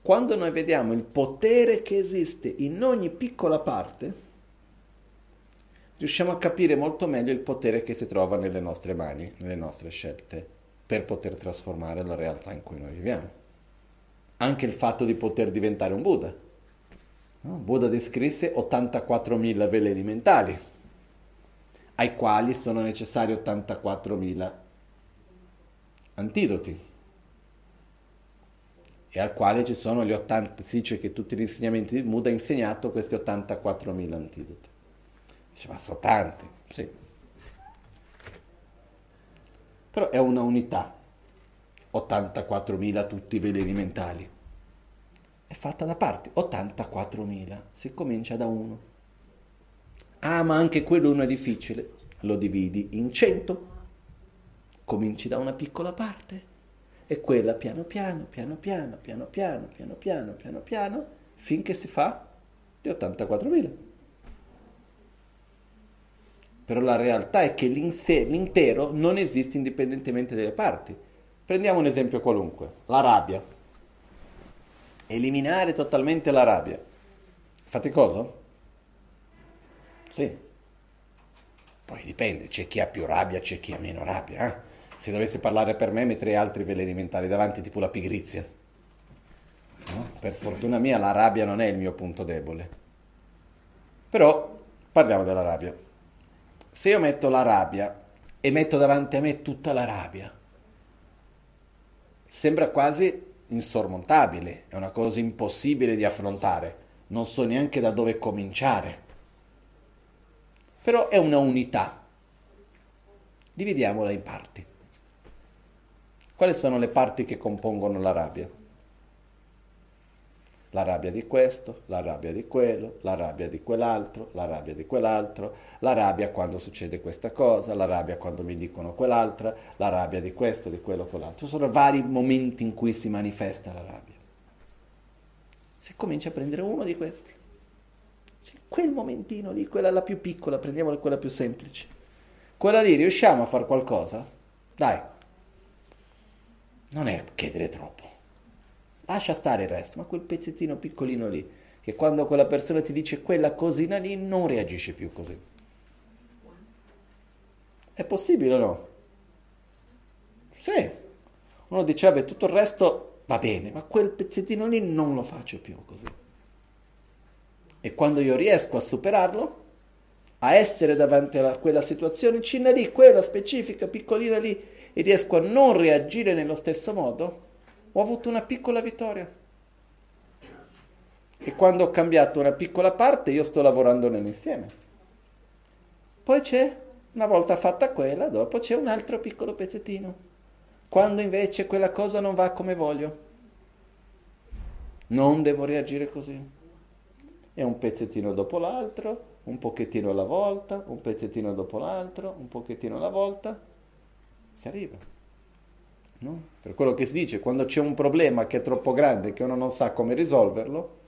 quando noi vediamo il potere che esiste in ogni piccola parte, riusciamo a capire molto meglio il potere che si trova nelle nostre mani, nelle nostre scelte, per poter trasformare la realtà in cui noi viviamo. Anche il fatto di poter diventare un Buddha. Buddha descrisse 84.000 veleni mentali, ai quali sono necessari 84.000 antidoti e al quale ci sono gli 80, si dice che tutti gli insegnamenti di Buddha hanno insegnato questi 84.000 antidoti. Dice, ma sono tanti, sì. Però è una unità. 84.000 tutti i veleni mentali. È fatta da parti. 84.000. Si comincia da uno. Ah, ma anche quell'uno è difficile. Lo dividi in 100. Cominci da una piccola parte. E quella piano piano, piano piano, piano piano, piano piano, piano piano, finché si fa di 84.000 però la realtà è che l'intero non esiste indipendentemente dalle parti. Prendiamo un esempio qualunque, la rabbia. Eliminare totalmente la rabbia. Fate cosa? Sì. Poi dipende, c'è chi ha più rabbia, c'è chi ha meno rabbia. Eh? Se dovesse parlare per me metterei altri veleni mentali davanti, tipo la pigrizia. No? Per fortuna mia la rabbia non è il mio punto debole. Però parliamo della rabbia se io metto la rabbia e metto davanti a me tutta la rabbia, sembra quasi insormontabile, è una cosa impossibile di affrontare, non so neanche da dove cominciare. Però è una unità. Dividiamola in parti. Quali sono le parti che compongono la rabbia? La rabbia di questo, la rabbia di quello, la rabbia di quell'altro, la rabbia di quell'altro, la rabbia quando succede questa cosa, la rabbia quando mi dicono quell'altra, la rabbia di questo, di quello, quell'altro. Sono vari momenti in cui si manifesta la rabbia. Se cominci a prendere uno di questi, quel momentino lì, quella la più piccola, prendiamola quella più semplice. quella lì riusciamo a fare qualcosa? Dai, non è chiedere troppo. Lascia stare il resto, ma quel pezzettino piccolino lì, che quando quella persona ti dice quella cosina lì, non reagisce più così. È possibile o no? Sì. Uno dice, vabbè, tutto il resto va bene, ma quel pezzettino lì non lo faccio più così. E quando io riesco a superarlo, a essere davanti a quella situazione, cina lì, quella specifica, piccolina lì, e riesco a non reagire nello stesso modo, ho avuto una piccola vittoria. E quando ho cambiato una piccola parte, io sto lavorando nell'insieme. Poi c'è, una volta fatta quella, dopo c'è un altro piccolo pezzettino. Quando invece quella cosa non va come voglio, non devo reagire così. È un pezzettino dopo l'altro, un pochettino alla volta, un pezzettino dopo l'altro, un pochettino alla volta, si arriva. No? Per quello che si dice, quando c'è un problema che è troppo grande, che uno non sa come risolverlo,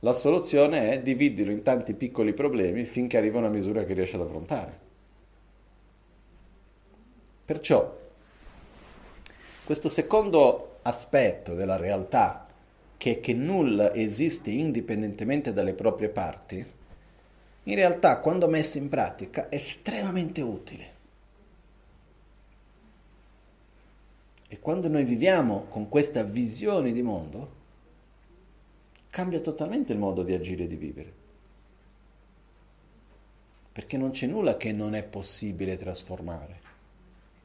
la soluzione è dividerlo in tanti piccoli problemi finché arriva una misura che riesce ad affrontare. Perciò, questo secondo aspetto della realtà, che è che nulla esiste indipendentemente dalle proprie parti, in realtà quando messo in pratica è estremamente utile. E quando noi viviamo con questa visione di mondo, cambia totalmente il modo di agire e di vivere. Perché non c'è nulla che non è possibile trasformare.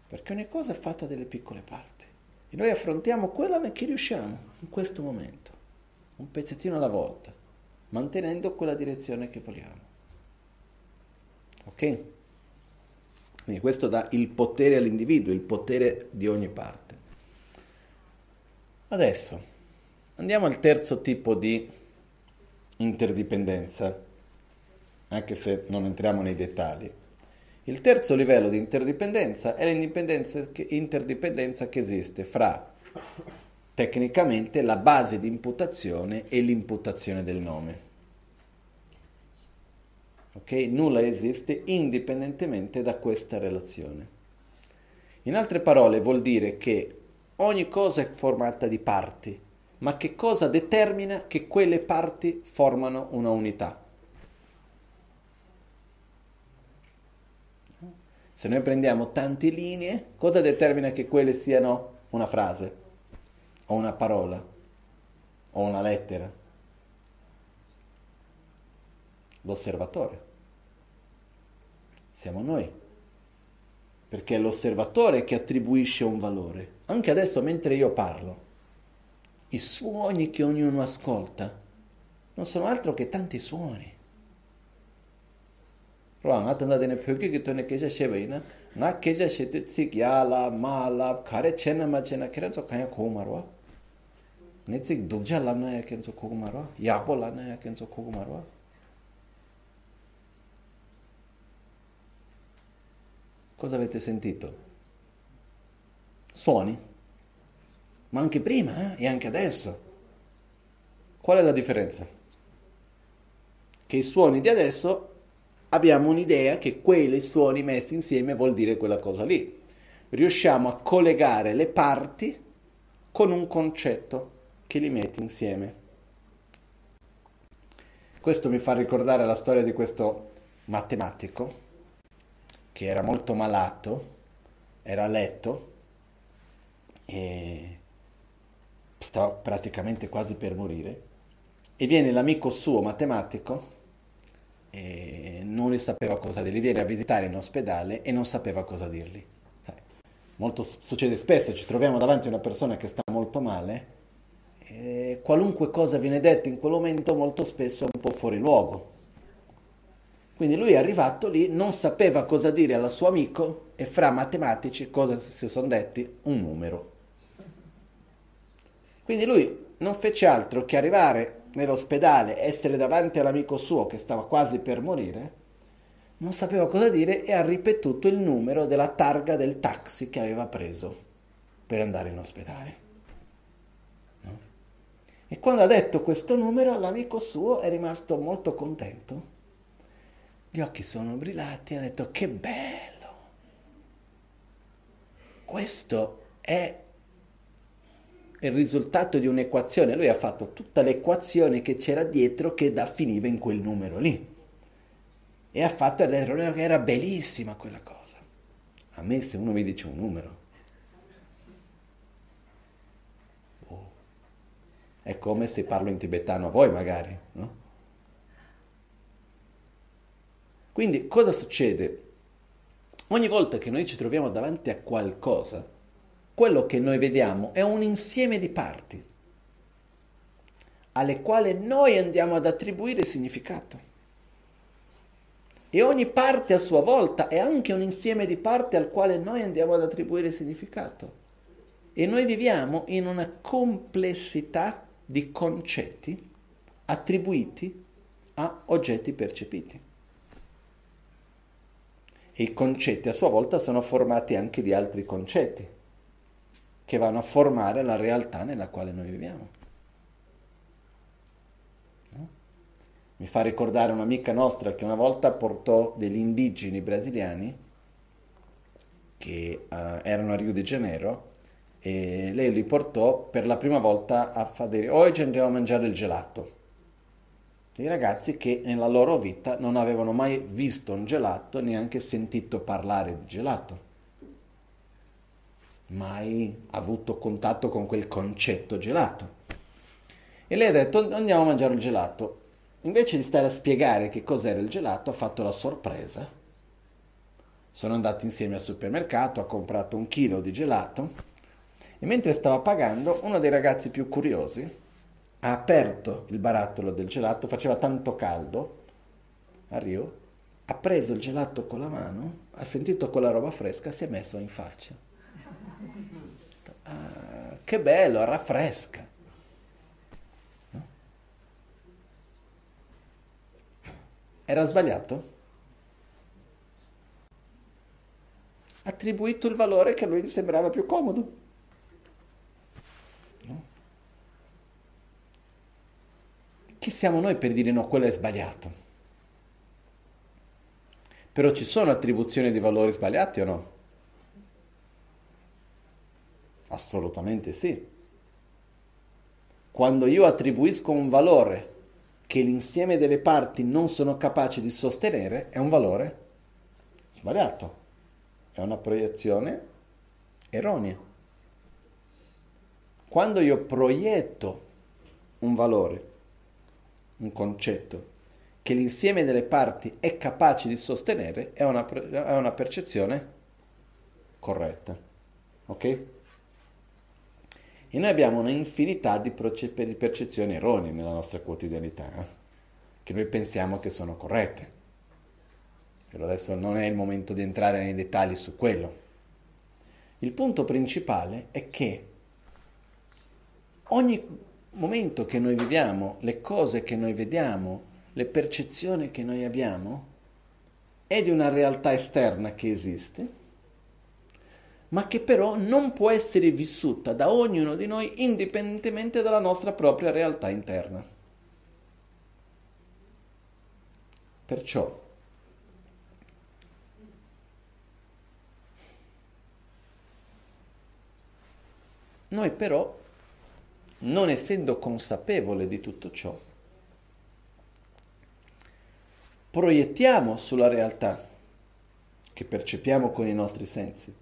Perché ogni cosa è fatta delle piccole parti. E noi affrontiamo quella che riusciamo in questo momento, un pezzettino alla volta, mantenendo quella direzione che vogliamo. Ok? Quindi questo dà il potere all'individuo, il potere di ogni parte. Adesso andiamo al terzo tipo di interdipendenza, anche se non entriamo nei dettagli. Il terzo livello di interdipendenza è l'interdipendenza che esiste fra tecnicamente la base di imputazione e l'imputazione del nome. Ok? Nulla esiste indipendentemente da questa relazione. In altre parole vuol dire che ogni cosa è formata di parti, ma che cosa determina che quelle parti formano una unità? Se noi prendiamo tante linee, cosa determina che quelle siano una frase, o una parola, o una lettera? L'osservatore siamo noi. Perché è l'osservatore che attribuisce un valore. Anche adesso mentre io parlo, i suoni che ognuno ascolta non sono altro che tanti suoni. Rwa andate nel pyoge che tone keja shebaina, nga keja shete tsik yala, mala, kare chena ma chena kera zo kaya komarwa. Ne tsik dugja lamna ya kenzo komarwa, yapo lamna ya kenzo komarwa. Cosa avete sentito? Suoni? Ma anche prima eh? e anche adesso. Qual è la differenza? Che i suoni di adesso abbiamo un'idea che quei suoni messi insieme vuol dire quella cosa lì. Riusciamo a collegare le parti con un concetto che li mette insieme. Questo mi fa ricordare la storia di questo matematico che era molto malato, era a letto e stava praticamente quasi per morire e viene l'amico suo matematico e non gli sapeva cosa dirgli, viene a visitare in ospedale e non sapeva cosa dirgli. Molto, succede spesso, ci troviamo davanti a una persona che sta molto male e qualunque cosa viene detta in quel momento molto spesso è un po' fuori luogo quindi lui è arrivato lì, non sapeva cosa dire al suo amico e fra matematici cosa si sono detti? Un numero. Quindi lui non fece altro che arrivare nell'ospedale, essere davanti all'amico suo che stava quasi per morire, non sapeva cosa dire e ha ripetuto il numero della targa del taxi che aveva preso per andare in ospedale. No? E quando ha detto questo numero, l'amico suo è rimasto molto contento gli occhi sono brillati e ha detto che bello, questo è il risultato di un'equazione. Lui ha fatto tutta l'equazione che c'era dietro che da finiva in quel numero lì. E ha fatto l'errore che era bellissima quella cosa. A me se uno mi dice un numero, oh, è come se parlo in tibetano a voi magari, no? Quindi cosa succede? Ogni volta che noi ci troviamo davanti a qualcosa, quello che noi vediamo è un insieme di parti alle quali noi andiamo ad attribuire significato. E ogni parte a sua volta è anche un insieme di parti al quale noi andiamo ad attribuire significato. E noi viviamo in una complessità di concetti attribuiti a oggetti percepiti. E i concetti a sua volta sono formati anche di altri concetti che vanno a formare la realtà nella quale noi viviamo. No? Mi fa ricordare un'amica nostra che una volta portò degli indigeni brasiliani che uh, erano a Rio de Janeiro e lei li portò per la prima volta a fare oggi andiamo a mangiare il gelato dei ragazzi che nella loro vita non avevano mai visto un gelato, neanche sentito parlare di gelato, mai avuto contatto con quel concetto gelato. E lei ha detto andiamo a mangiare il gelato. Invece di stare a spiegare che cos'era il gelato, ha fatto la sorpresa. Sono andati insieme al supermercato, ha comprato un chilo di gelato e mentre stava pagando, uno dei ragazzi più curiosi ha aperto il barattolo del gelato, faceva tanto caldo a Rio, ha preso il gelato con la mano, ha sentito quella roba fresca, si è messo in faccia. Ah, che bello, raffresca. No? Era sbagliato? Attribuito il valore che a lui gli sembrava più comodo. Chi siamo noi per dire no, quello è sbagliato? Però ci sono attribuzioni di valori sbagliati o no? Assolutamente sì. Quando io attribuisco un valore che l'insieme delle parti non sono capaci di sostenere, è un valore sbagliato. È una proiezione erronea. Quando io proietto un valore un concetto che l'insieme delle parti è capace di sostenere è una, è una percezione corretta. Ok? E noi abbiamo un'infinità di, proce- di percezioni erronee nella nostra quotidianità, eh? che noi pensiamo che sono corrette. Però adesso non è il momento di entrare nei dettagli su quello. Il punto principale è che ogni momento che noi viviamo, le cose che noi vediamo, le percezioni che noi abbiamo, è di una realtà esterna che esiste, ma che però non può essere vissuta da ognuno di noi indipendentemente dalla nostra propria realtà interna. Perciò noi però non essendo consapevole di tutto ciò, proiettiamo sulla realtà che percepiamo con i nostri sensi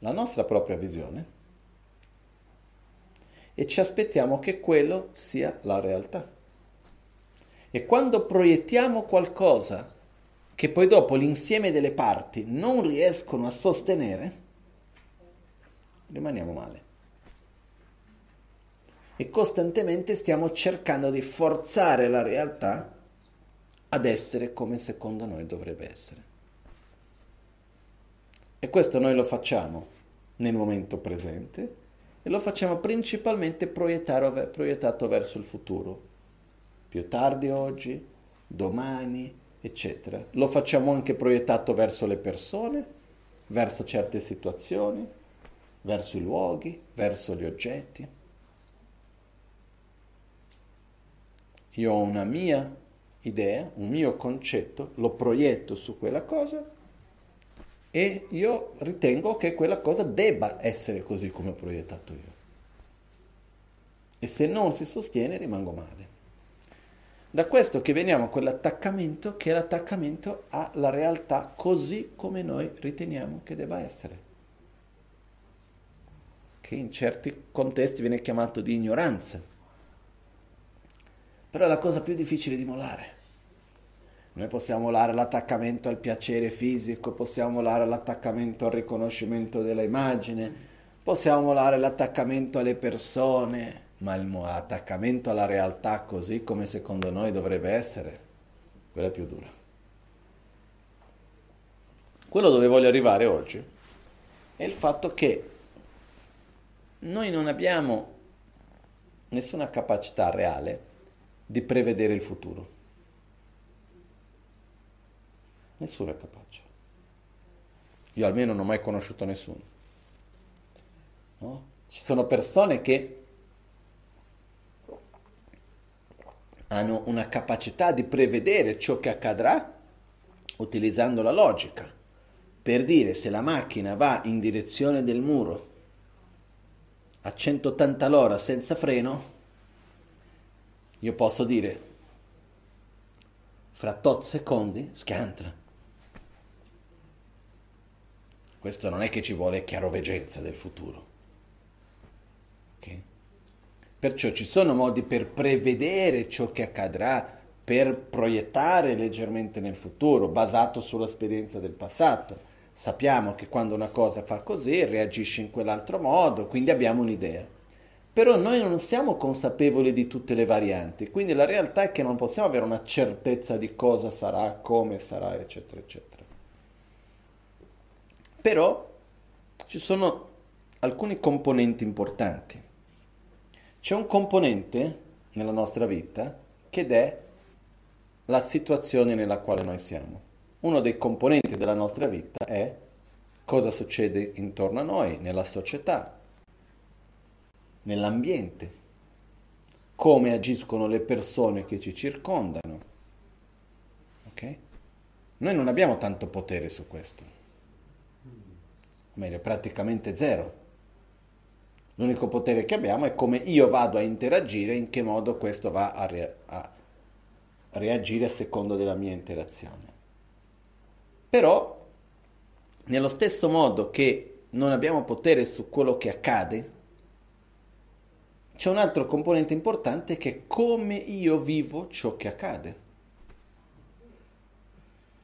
la nostra propria visione e ci aspettiamo che quello sia la realtà. E quando proiettiamo qualcosa che poi dopo l'insieme delle parti non riescono a sostenere, rimaniamo male e costantemente stiamo cercando di forzare la realtà ad essere come secondo noi dovrebbe essere. E questo noi lo facciamo nel momento presente e lo facciamo principalmente proiettato verso il futuro, più tardi oggi, domani, eccetera. Lo facciamo anche proiettato verso le persone, verso certe situazioni, verso i luoghi, verso gli oggetti. Io ho una mia idea, un mio concetto, lo proietto su quella cosa e io ritengo che quella cosa debba essere così come ho proiettato io. E se non si sostiene rimango male. Da questo che veniamo a quell'attaccamento che è l'attaccamento alla realtà così come noi riteniamo che debba essere. Che in certi contesti viene chiamato di ignoranza. Però è la cosa più difficile di molare. Noi possiamo molare l'attaccamento al piacere fisico, possiamo molare l'attaccamento al riconoscimento della immagine, possiamo molare l'attaccamento alle persone, ma l'attaccamento alla realtà così come secondo noi dovrebbe essere, quella è più dura. Quello dove voglio arrivare oggi è il fatto che noi non abbiamo nessuna capacità reale di prevedere il futuro. Nessuno è capace. Io almeno non ho mai conosciuto nessuno. No? Ci sono persone che hanno una capacità di prevedere ciò che accadrà utilizzando la logica. Per dire se la macchina va in direzione del muro a 180 all'ora senza freno, io posso dire fra tot secondi schiantra. Questo non è che ci vuole chiaroveggenza del futuro. Okay? Perciò ci sono modi per prevedere ciò che accadrà, per proiettare leggermente nel futuro, basato sull'esperienza del passato. Sappiamo che quando una cosa fa così reagisce in quell'altro modo, quindi abbiamo un'idea. Però noi non siamo consapevoli di tutte le varianti, quindi la realtà è che non possiamo avere una certezza di cosa sarà, come sarà, eccetera, eccetera. Però ci sono alcuni componenti importanti. C'è un componente nella nostra vita che è la situazione nella quale noi siamo. Uno dei componenti della nostra vita è cosa succede intorno a noi, nella società, nell'ambiente, come agiscono le persone che ci circondano. Ok? Noi non abbiamo tanto potere su questo, o meglio, praticamente zero. L'unico potere che abbiamo è come io vado a interagire, in che modo questo va a, re- a reagire a secondo della mia interazione. Però, nello stesso modo che non abbiamo potere su quello che accade, c'è un altro componente importante che è come io vivo ciò che accade.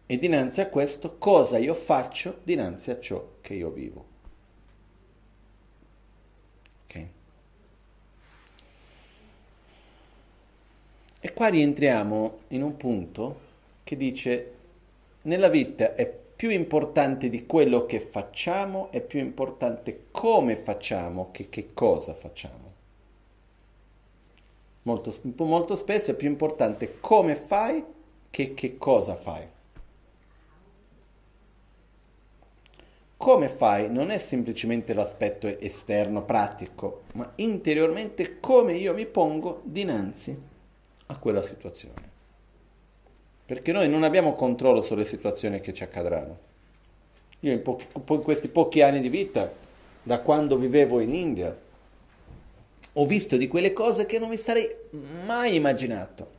E dinanzi a questo cosa io faccio dinanzi a ciò che io vivo. E qua rientriamo in un punto che dice nella vita è più importante di quello che facciamo, è più importante come facciamo che che cosa facciamo. Molto, molto spesso è più importante come fai che che cosa fai. Come fai non è semplicemente l'aspetto esterno, pratico, ma interiormente come io mi pongo dinanzi a quella situazione. Perché noi non abbiamo controllo sulle situazioni che ci accadranno. Io in, po- in questi pochi anni di vita, da quando vivevo in India, ho visto di quelle cose che non mi sarei mai immaginato.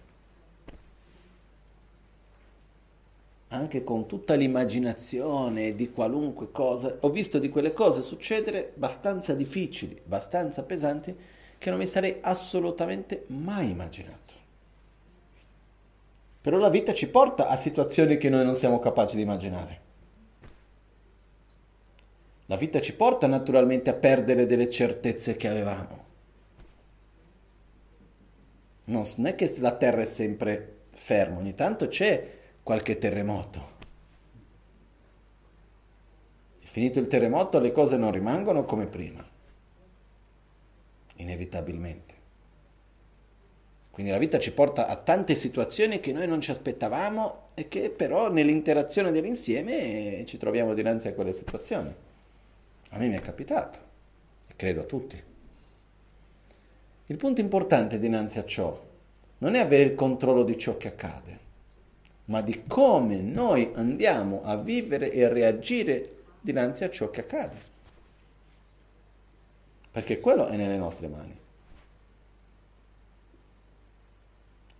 Anche con tutta l'immaginazione di qualunque cosa, ho visto di quelle cose succedere abbastanza difficili, abbastanza pesanti, che non mi sarei assolutamente mai immaginato. Però la vita ci porta a situazioni che noi non siamo capaci di immaginare. La vita ci porta naturalmente a perdere delle certezze che avevamo. Non è che la terra è sempre ferma, ogni tanto c'è qualche terremoto. Finito il terremoto le cose non rimangono come prima, inevitabilmente. Quindi la vita ci porta a tante situazioni che noi non ci aspettavamo e che però nell'interazione dell'insieme ci troviamo dinanzi a quelle situazioni. A me mi è capitato, e credo a tutti. Il punto importante dinanzi a ciò non è avere il controllo di ciò che accade, ma di come noi andiamo a vivere e a reagire dinanzi a ciò che accade. Perché quello è nelle nostre mani.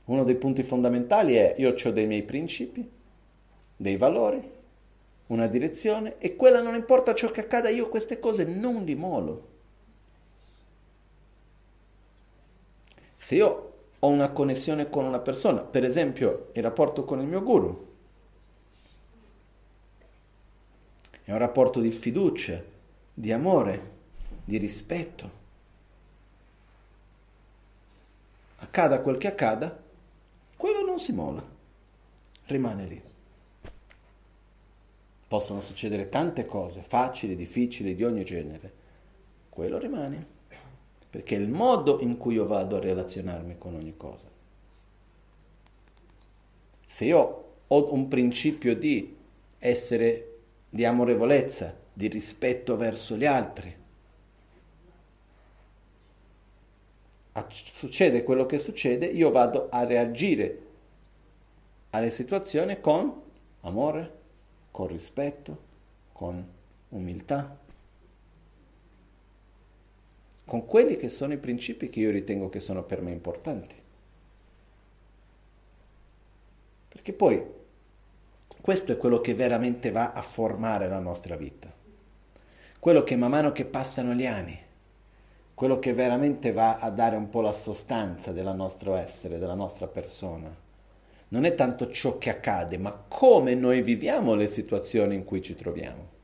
Uno dei punti fondamentali è io ho dei miei principi, dei valori, una direzione e quella non importa ciò che accada, io queste cose non li molo. Se io ho una connessione con una persona, per esempio il rapporto con il mio guru, è un rapporto di fiducia, di amore, di rispetto. Accada quel che accada, quello non si molla, rimane lì. Possono succedere tante cose, facili, difficili, di ogni genere. Quello rimane, perché è il modo in cui io vado a relazionarmi con ogni cosa. Se io ho un principio di essere di amorevolezza, di rispetto verso gli altri, succede quello che succede, io vado a reagire alle situazioni con amore, con rispetto, con umiltà, con quelli che sono i principi che io ritengo che sono per me importanti. Perché poi questo è quello che veramente va a formare la nostra vita. Quello che man mano che passano gli anni, quello che veramente va a dare un po' la sostanza del nostro essere, della nostra persona non è tanto ciò che accade, ma come noi viviamo le situazioni in cui ci troviamo.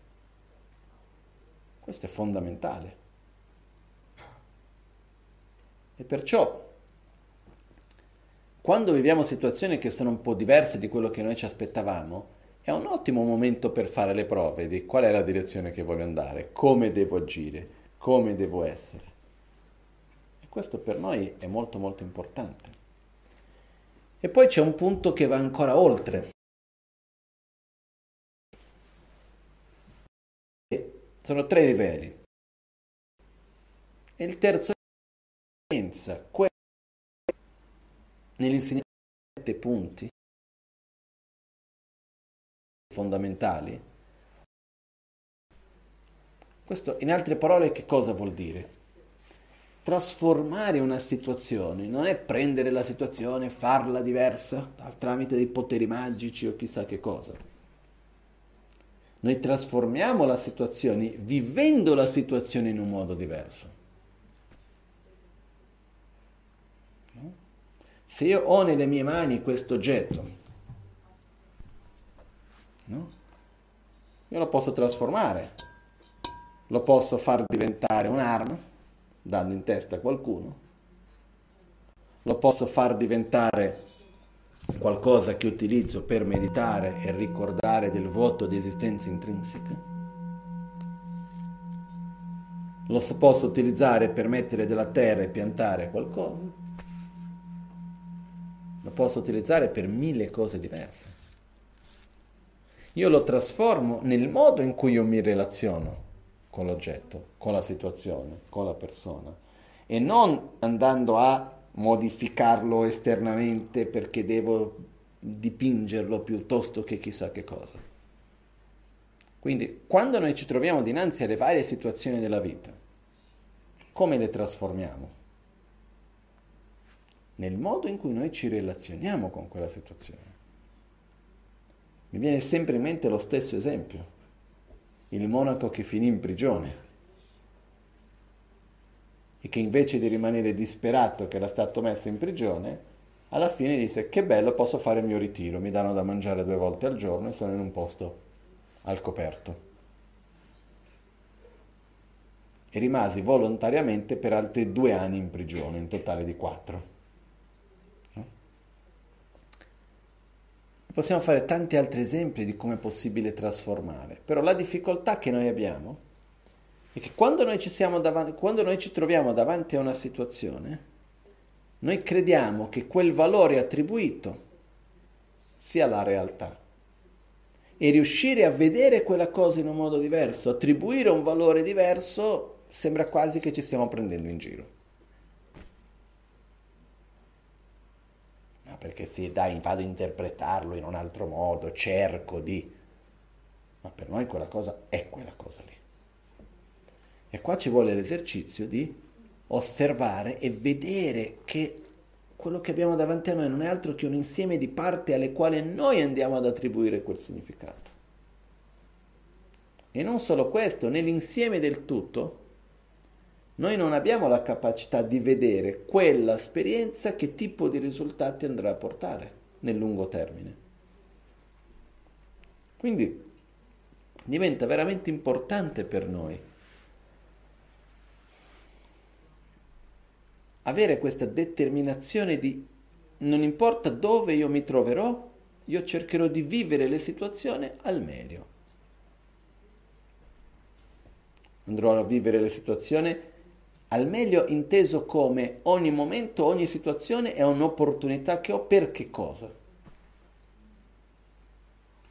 Questo è fondamentale. E perciò, quando viviamo situazioni che sono un po' diverse di quello che noi ci aspettavamo, è un ottimo momento per fare le prove di qual è la direzione che voglio andare, come devo agire, come devo essere. E questo per noi è molto molto importante. E poi c'è un punto che va ancora oltre. Sono tre livelli. E il terzo è l'inscienza, nell'insegnare sette punti fondamentali. Questo, in altre parole, che cosa vuol dire? trasformare una situazione non è prendere la situazione e farla diversa tramite dei poteri magici o chissà che cosa. Noi trasformiamo la situazione vivendo la situazione in un modo diverso. Se io ho nelle mie mani questo oggetto, no? io lo posso trasformare, lo posso far diventare un'arma dando in testa a qualcuno, lo posso far diventare qualcosa che utilizzo per meditare e ricordare del vuoto di esistenza intrinseca. Lo posso utilizzare per mettere della terra e piantare qualcosa. Lo posso utilizzare per mille cose diverse. Io lo trasformo nel modo in cui io mi relaziono con l'oggetto, con la situazione, con la persona e non andando a modificarlo esternamente perché devo dipingerlo piuttosto che chissà che cosa. Quindi quando noi ci troviamo dinanzi alle varie situazioni della vita, come le trasformiamo? Nel modo in cui noi ci relazioniamo con quella situazione. Mi viene sempre in mente lo stesso esempio il monaco che finì in prigione e che invece di rimanere disperato che era stato messo in prigione, alla fine disse che bello posso fare il mio ritiro, mi danno da mangiare due volte al giorno e sono in un posto al coperto. E rimasi volontariamente per altri due anni in prigione, in totale di quattro. Possiamo fare tanti altri esempi di come è possibile trasformare, però la difficoltà che noi abbiamo è che quando noi ci, davanti, quando noi ci troviamo davanti a una situazione, noi crediamo che quel valore attribuito sia la realtà. E riuscire a vedere quella cosa in un modo diverso, attribuire un valore diverso, sembra quasi che ci stiamo prendendo in giro. Perché sì, dai, vado a interpretarlo in un altro modo, cerco di... ma per noi quella cosa è quella cosa lì. E qua ci vuole l'esercizio di osservare e vedere che quello che abbiamo davanti a noi non è altro che un insieme di parti alle quali noi andiamo ad attribuire quel significato. E non solo questo, nell'insieme del tutto, noi non abbiamo la capacità di vedere quella esperienza che tipo di risultati andrà a portare nel lungo termine. Quindi diventa veramente importante per noi avere questa determinazione di non importa dove io mi troverò, io cercherò di vivere le situazioni al meglio. Andrò a vivere le situazioni al meglio inteso come ogni momento, ogni situazione è un'opportunità che ho per che cosa?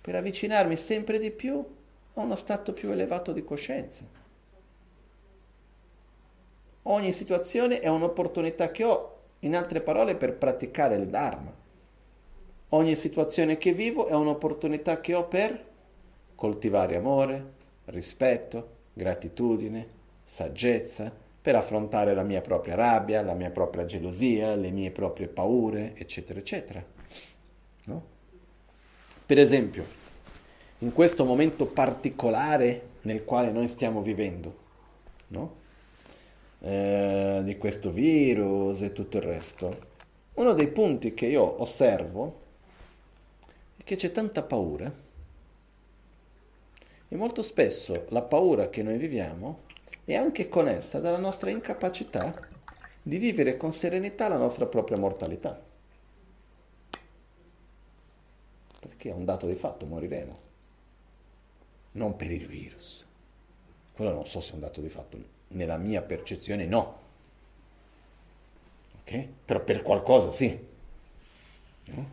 Per avvicinarmi sempre di più a uno stato più elevato di coscienza. Ogni situazione è un'opportunità che ho, in altre parole, per praticare il Dharma. Ogni situazione che vivo è un'opportunità che ho per coltivare amore, rispetto, gratitudine, saggezza, per affrontare la mia propria rabbia, la mia propria gelosia, le mie proprie paure, eccetera, eccetera. No? Per esempio, in questo momento particolare nel quale noi stiamo vivendo, no? eh, di questo virus e tutto il resto, uno dei punti che io osservo è che c'è tanta paura e molto spesso la paura che noi viviamo è anche connessa dalla nostra incapacità di vivere con serenità la nostra propria mortalità. Perché è un dato di fatto, moriremo. Non per il virus. Quello non so se è un dato di fatto, nella mia percezione no. Ok? Però per qualcosa sì. No?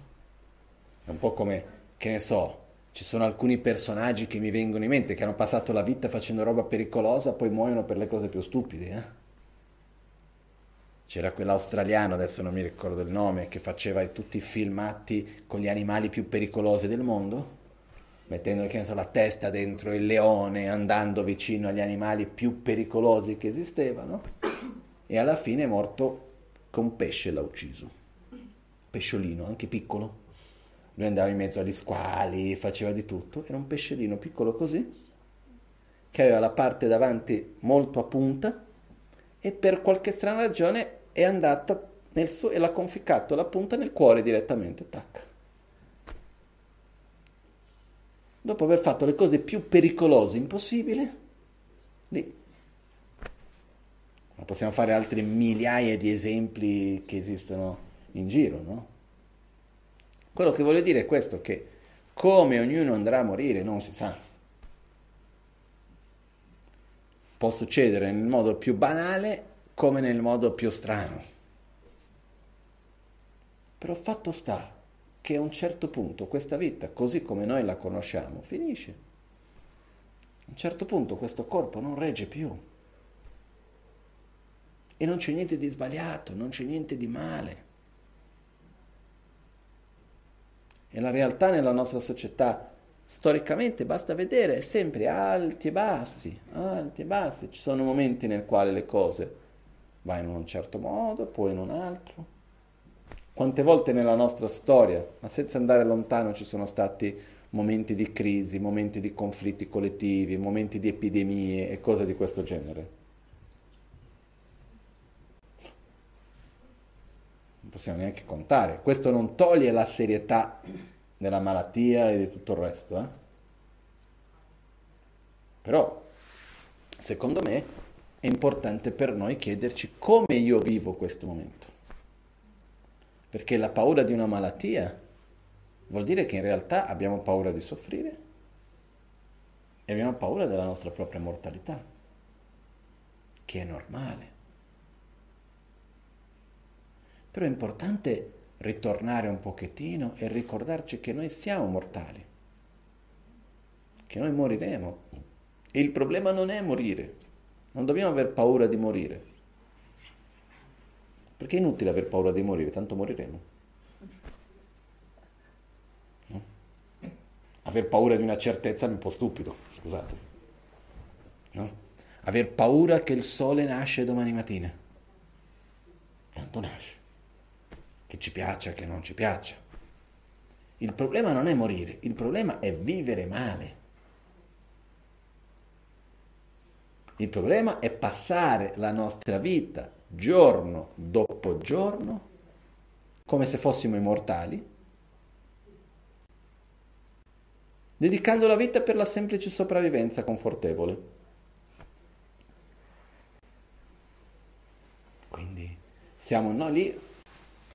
È un po' come, che ne so, ci sono alcuni personaggi che mi vengono in mente che hanno passato la vita facendo roba pericolosa, poi muoiono per le cose più stupide. Eh? C'era quell'australiano, adesso non mi ricordo il nome, che faceva tutti i filmati con gli animali più pericolosi del mondo, mettendo so, la testa dentro il leone, andando vicino agli animali più pericolosi che esistevano, e alla fine è morto con un pesce l'ha ucciso. Pesciolino, anche piccolo. Lui andava in mezzo agli squali, faceva di tutto, era un pesciolino piccolo così, che aveva la parte davanti molto a punta e per qualche strana ragione è andata nel suo, e l'ha conficcato la punta nel cuore direttamente, tac. Dopo aver fatto le cose più pericolose impossibili, lì. Ma possiamo fare altre migliaia di esempi che esistono in giro, no? Quello che voglio dire è questo, che come ognuno andrà a morire non si sa. Può succedere nel modo più banale come nel modo più strano. Però fatto sta che a un certo punto questa vita, così come noi la conosciamo, finisce. A un certo punto questo corpo non regge più. E non c'è niente di sbagliato, non c'è niente di male. E la realtà nella nostra società storicamente basta vedere, è sempre alti e bassi, alti e bassi. Ci sono momenti nel quali le cose va in un certo modo, poi in un altro. Quante volte nella nostra storia, ma senza andare lontano, ci sono stati momenti di crisi, momenti di conflitti collettivi, momenti di epidemie e cose di questo genere. Non possiamo neanche contare. Questo non toglie la serietà della malattia e di tutto il resto. Eh? Però, secondo me, è importante per noi chiederci come io vivo questo momento. Perché la paura di una malattia vuol dire che in realtà abbiamo paura di soffrire e abbiamo paura della nostra propria mortalità, che è normale. Però è importante ritornare un pochettino e ricordarci che noi siamo mortali, che noi moriremo. E il problema non è morire, non dobbiamo aver paura di morire. Perché è inutile aver paura di morire, tanto moriremo. No? Aver paura di una certezza è un po' stupido, scusate. No? Aver paura che il sole nasce domani mattina. Tanto nasce. Che ci piaccia, che non ci piaccia. Il problema non è morire, il problema è vivere male. Il problema è passare la nostra vita giorno dopo giorno come se fossimo immortali, dedicando la vita per la semplice sopravvivenza confortevole. Quindi siamo no, lì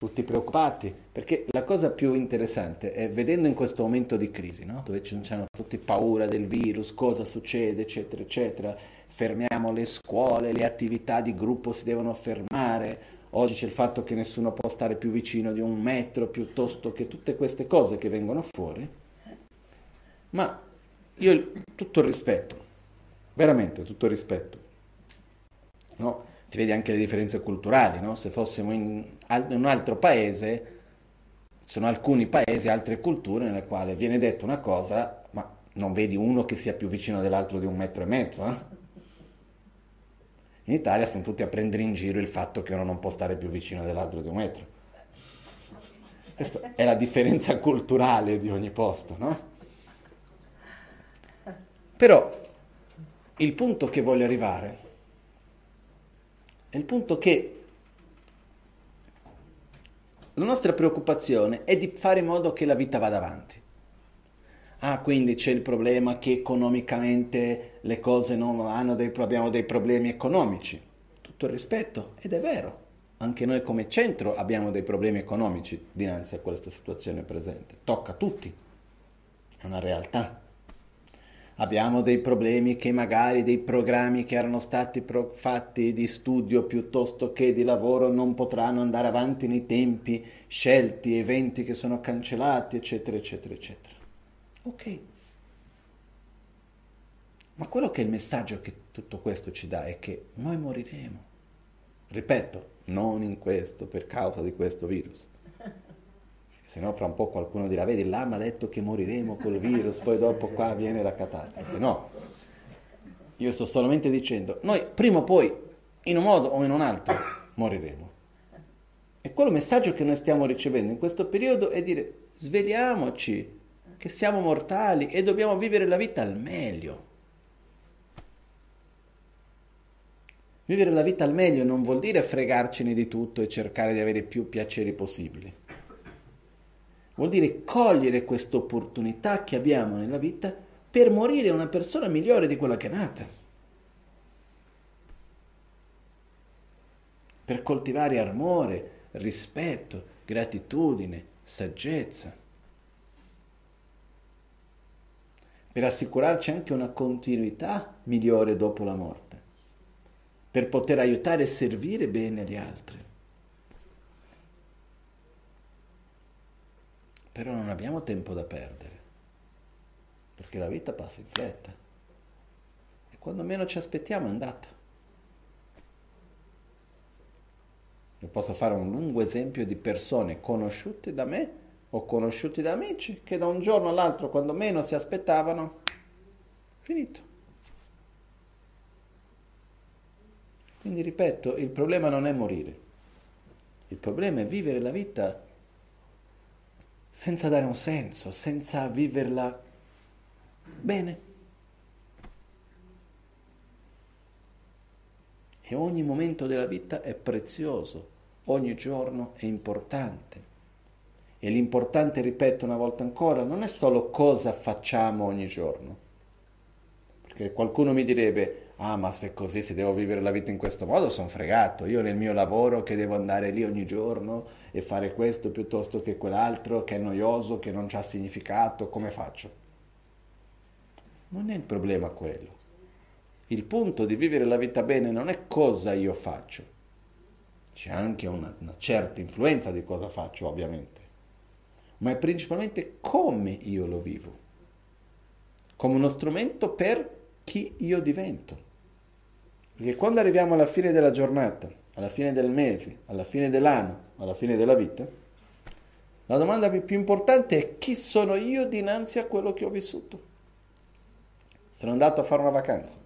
tutti preoccupati, perché la cosa più interessante è vedendo in questo momento di crisi, no? dove hanno tutti paura del virus, cosa succede, eccetera, eccetera, fermiamo le scuole, le attività di gruppo si devono fermare, oggi c'è il fatto che nessuno può stare più vicino di un metro, piuttosto che tutte queste cose che vengono fuori, ma io tutto il rispetto, veramente tutto il rispetto, no? Si vede anche le differenze culturali, no? se fossimo in, in, un altro paese, ci sono alcuni paesi, altre culture nelle quali viene detta una cosa, ma non vedi uno che sia più vicino dell'altro di un metro e mezzo. Eh? In Italia sono tutti a prendere in giro il fatto che uno non può stare più vicino dell'altro di un metro. Questa è la differenza culturale di ogni posto, no? Però il punto che voglio arrivare è il punto che la nostra preoccupazione è di fare in modo che la vita vada avanti. Ah, quindi c'è il problema che economicamente le cose non hanno dei, abbiamo dei problemi economici. Tutto il rispetto, ed è vero. Anche noi come centro abbiamo dei problemi economici dinanzi a questa situazione presente. Tocca a tutti. È una realtà abbiamo dei problemi che magari dei programmi che erano stati pro- fatti di studio piuttosto che di lavoro non potranno andare avanti nei tempi scelti, eventi che sono cancellati, eccetera, eccetera, eccetera. Ok. Ma quello che è il messaggio che tutto questo ci dà è che noi moriremo. Ripeto, non in questo, per causa di questo virus se no fra un po' qualcuno dirà, vedi, là mi ha detto che moriremo col virus, poi dopo qua viene la catastrofe. No, io sto solamente dicendo, noi prima o poi, in un modo o in un altro, moriremo. E quello messaggio che noi stiamo ricevendo in questo periodo è dire, svegliamoci, che siamo mortali e dobbiamo vivere la vita al meglio. Vivere la vita al meglio non vuol dire fregarcene di tutto e cercare di avere più piaceri possibili. Vuol dire cogliere questa opportunità che abbiamo nella vita per morire una persona migliore di quella che è nata. Per coltivare amore, rispetto, gratitudine, saggezza. Per assicurarci anche una continuità migliore dopo la morte. Per poter aiutare e servire bene gli altri. Però non abbiamo tempo da perdere, perché la vita passa in fretta. E quando meno ci aspettiamo è andata. Io posso fare un lungo esempio di persone conosciute da me o conosciuti da amici che da un giorno all'altro, quando meno si aspettavano, finito. Quindi ripeto, il problema non è morire, il problema è vivere la vita senza dare un senso, senza viverla bene. E ogni momento della vita è prezioso, ogni giorno è importante. E l'importante, ripeto una volta ancora, non è solo cosa facciamo ogni giorno. Perché qualcuno mi direbbe, ah ma se così si devo vivere la vita in questo modo sono fregato, io nel mio lavoro che devo andare lì ogni giorno e fare questo piuttosto che quell'altro che è noioso, che non ha significato, come faccio? Non è il problema quello. Il punto di vivere la vita bene non è cosa io faccio, c'è anche una, una certa influenza di cosa faccio ovviamente, ma è principalmente come io lo vivo, come uno strumento per chi io divento. Perché quando arriviamo alla fine della giornata, alla fine del mese, alla fine dell'anno, alla fine della vita, La domanda più importante è chi sono io dinanzi a quello che ho vissuto. Sono andato a fare una vacanza,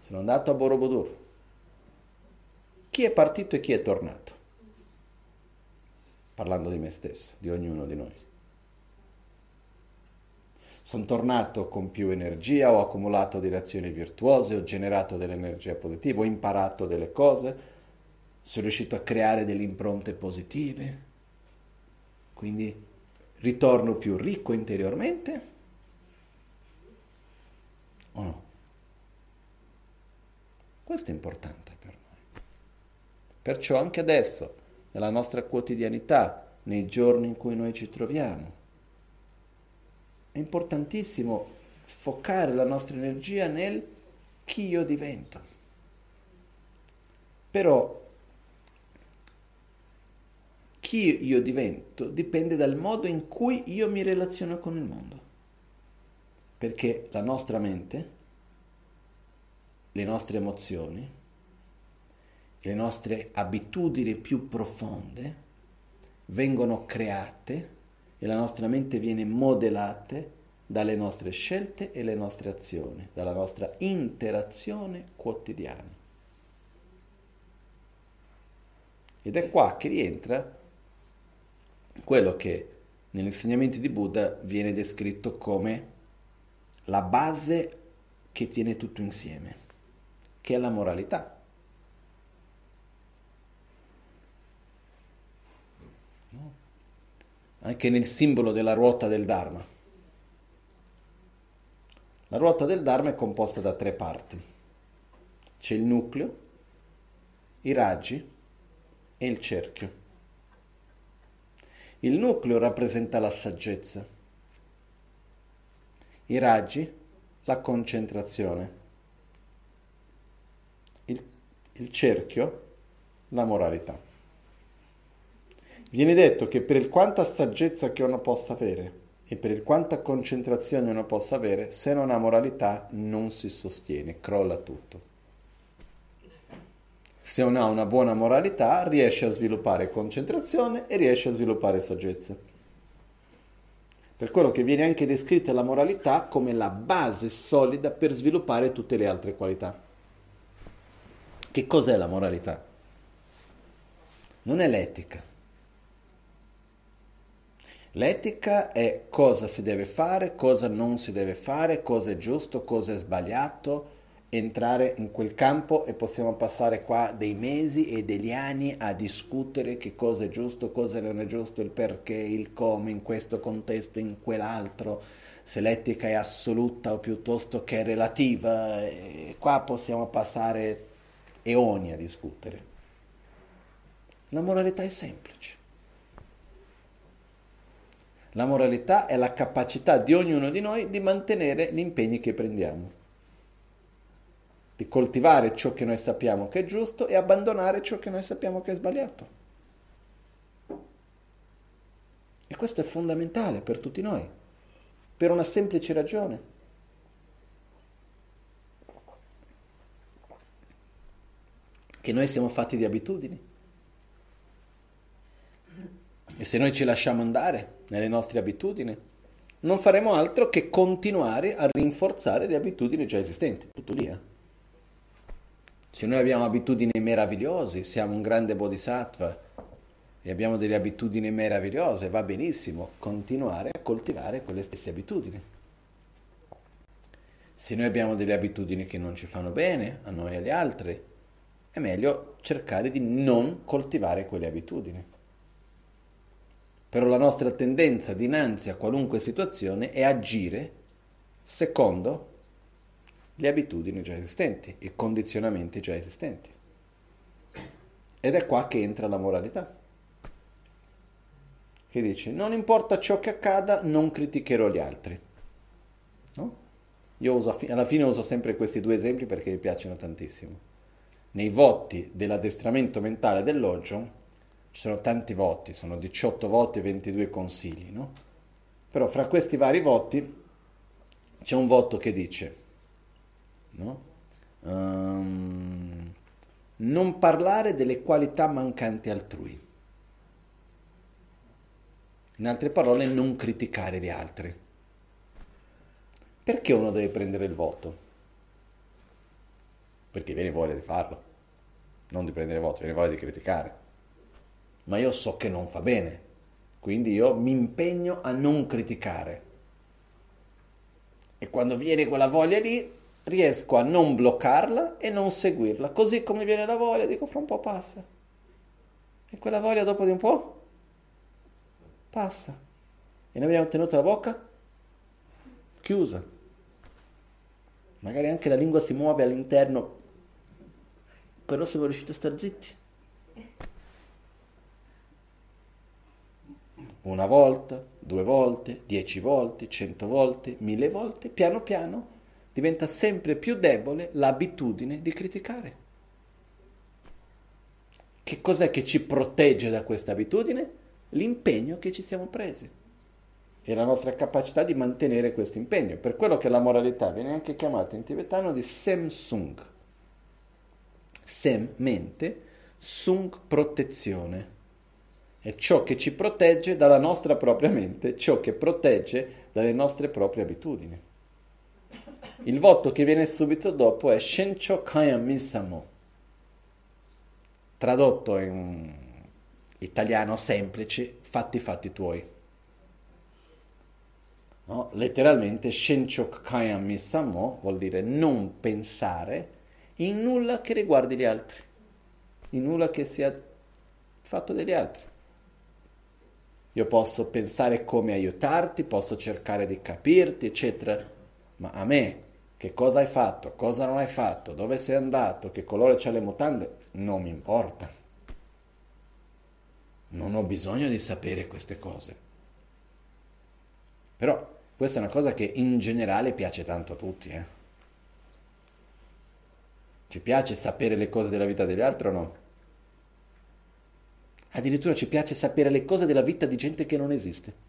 sono andato a Borobudur. Chi è partito e chi è tornato? Parlando di me stesso, di ognuno di noi. Sono tornato con più energia, ho accumulato delle azioni virtuose, ho generato dell'energia positiva, ho imparato delle cose, sono riuscito a creare delle impronte positive, quindi ritorno più ricco interiormente o no? Questo è importante per noi. Perciò anche adesso, nella nostra quotidianità, nei giorni in cui noi ci troviamo, è importantissimo focare la nostra energia nel chi io divento. Però chi io divento dipende dal modo in cui io mi relaziono con il mondo. Perché la nostra mente, le nostre emozioni, le nostre abitudini più profonde vengono create e la nostra mente viene modellata dalle nostre scelte e le nostre azioni, dalla nostra interazione quotidiana. Ed è qua che rientra quello che negli insegnamenti di Buddha viene descritto come la base che tiene tutto insieme, che è la moralità. anche nel simbolo della ruota del Dharma. La ruota del Dharma è composta da tre parti. C'è il nucleo, i raggi e il cerchio. Il nucleo rappresenta la saggezza, i raggi la concentrazione, il, il cerchio la moralità. Viene detto che per il quanta saggezza che uno possa avere e per il quanta concentrazione uno possa avere, se non ha moralità non si sostiene, crolla tutto. Se uno ha una buona moralità riesce a sviluppare concentrazione e riesce a sviluppare saggezza. Per quello che viene anche descritta la moralità come la base solida per sviluppare tutte le altre qualità. Che cos'è la moralità? Non è l'etica L'etica è cosa si deve fare, cosa non si deve fare, cosa è giusto, cosa è sbagliato, entrare in quel campo e possiamo passare qua dei mesi e degli anni a discutere che cosa è giusto, cosa non è giusto, il perché, il come in questo contesto, in quell'altro, se l'etica è assoluta o piuttosto che relativa, e qua possiamo passare eoni a discutere. La moralità è semplice. La moralità è la capacità di ognuno di noi di mantenere gli impegni che prendiamo, di coltivare ciò che noi sappiamo che è giusto e abbandonare ciò che noi sappiamo che è sbagliato. E questo è fondamentale per tutti noi, per una semplice ragione. Che noi siamo fatti di abitudini. E se noi ci lasciamo andare nelle nostre abitudini, non faremo altro che continuare a rinforzare le abitudini già esistenti. Tutto lì, eh? Se noi abbiamo abitudini meravigliose, siamo un grande bodhisattva e abbiamo delle abitudini meravigliose, va benissimo continuare a coltivare quelle stesse abitudini. Se noi abbiamo delle abitudini che non ci fanno bene, a noi e agli altri, è meglio cercare di non coltivare quelle abitudini. Però la nostra tendenza dinanzi a qualunque situazione è agire secondo le abitudini già esistenti, i condizionamenti già esistenti. Ed è qua che entra la moralità. Che dice, non importa ciò che accada, non criticherò gli altri. No? Io uso, alla fine uso sempre questi due esempi perché mi piacciono tantissimo. Nei voti dell'addestramento mentale dell'Oggio ci sono tanti voti, sono 18 voti e 22 consigli, no? Però fra questi vari voti c'è un voto che dice, no? Um, non parlare delle qualità mancanti altrui. In altre parole, non criticare gli altri. Perché uno deve prendere il voto? Perché viene voglia di farlo, non di prendere voto, viene voglia di criticare. Ma io so che non fa bene, quindi io mi impegno a non criticare. E quando viene quella voglia lì, riesco a non bloccarla e non seguirla. Così come viene la voglia, dico fra un po' passa. E quella voglia dopo di un po' passa. E noi abbiamo tenuto la bocca chiusa. Magari anche la lingua si muove all'interno, però siamo riusciti a stare zitti. Una volta, due volte, dieci volte, cento volte, mille volte, piano piano diventa sempre più debole l'abitudine di criticare. Che cos'è che ci protegge da questa abitudine? L'impegno che ci siamo presi e la nostra capacità di mantenere questo impegno. Per quello che la moralità viene anche chiamata in tibetano di Sem-sung. Sem, mente, sung, protezione. È ciò che ci protegge dalla nostra propria mente, ciò che protegge dalle nostre proprie abitudini. Il voto che viene subito dopo è Shencho Kaya Misamo tradotto in italiano semplice, fatti fatti tuoi. No? Letteralmente, Shenchok Kayam Misamo vuol dire non pensare in nulla che riguardi gli altri, in nulla che sia fatto degli altri. Io posso pensare come aiutarti, posso cercare di capirti, eccetera, ma a me che cosa hai fatto, cosa non hai fatto, dove sei andato, che colore c'ha le mutande, non mi importa. Non ho bisogno di sapere queste cose. Però questa è una cosa che in generale piace tanto a tutti. Eh? Ci piace sapere le cose della vita degli altri o no? Addirittura ci piace sapere le cose della vita di gente che non esiste.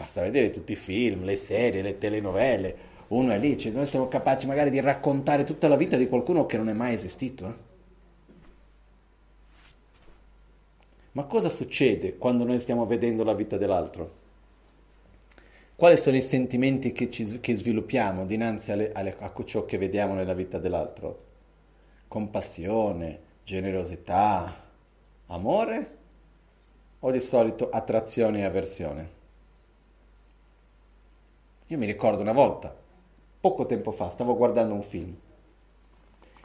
Basta vedere tutti i film, le serie, le telenovele. Uno è lì, cioè noi siamo capaci magari di raccontare tutta la vita di qualcuno che non è mai esistito. Eh? Ma cosa succede quando noi stiamo vedendo la vita dell'altro? Quali sono i sentimenti che, ci, che sviluppiamo dinanzi alle, alle, a ciò che vediamo nella vita dell'altro? Compassione, generosità, amore o di solito attrazione e avversione? Io mi ricordo una volta, poco tempo fa, stavo guardando un film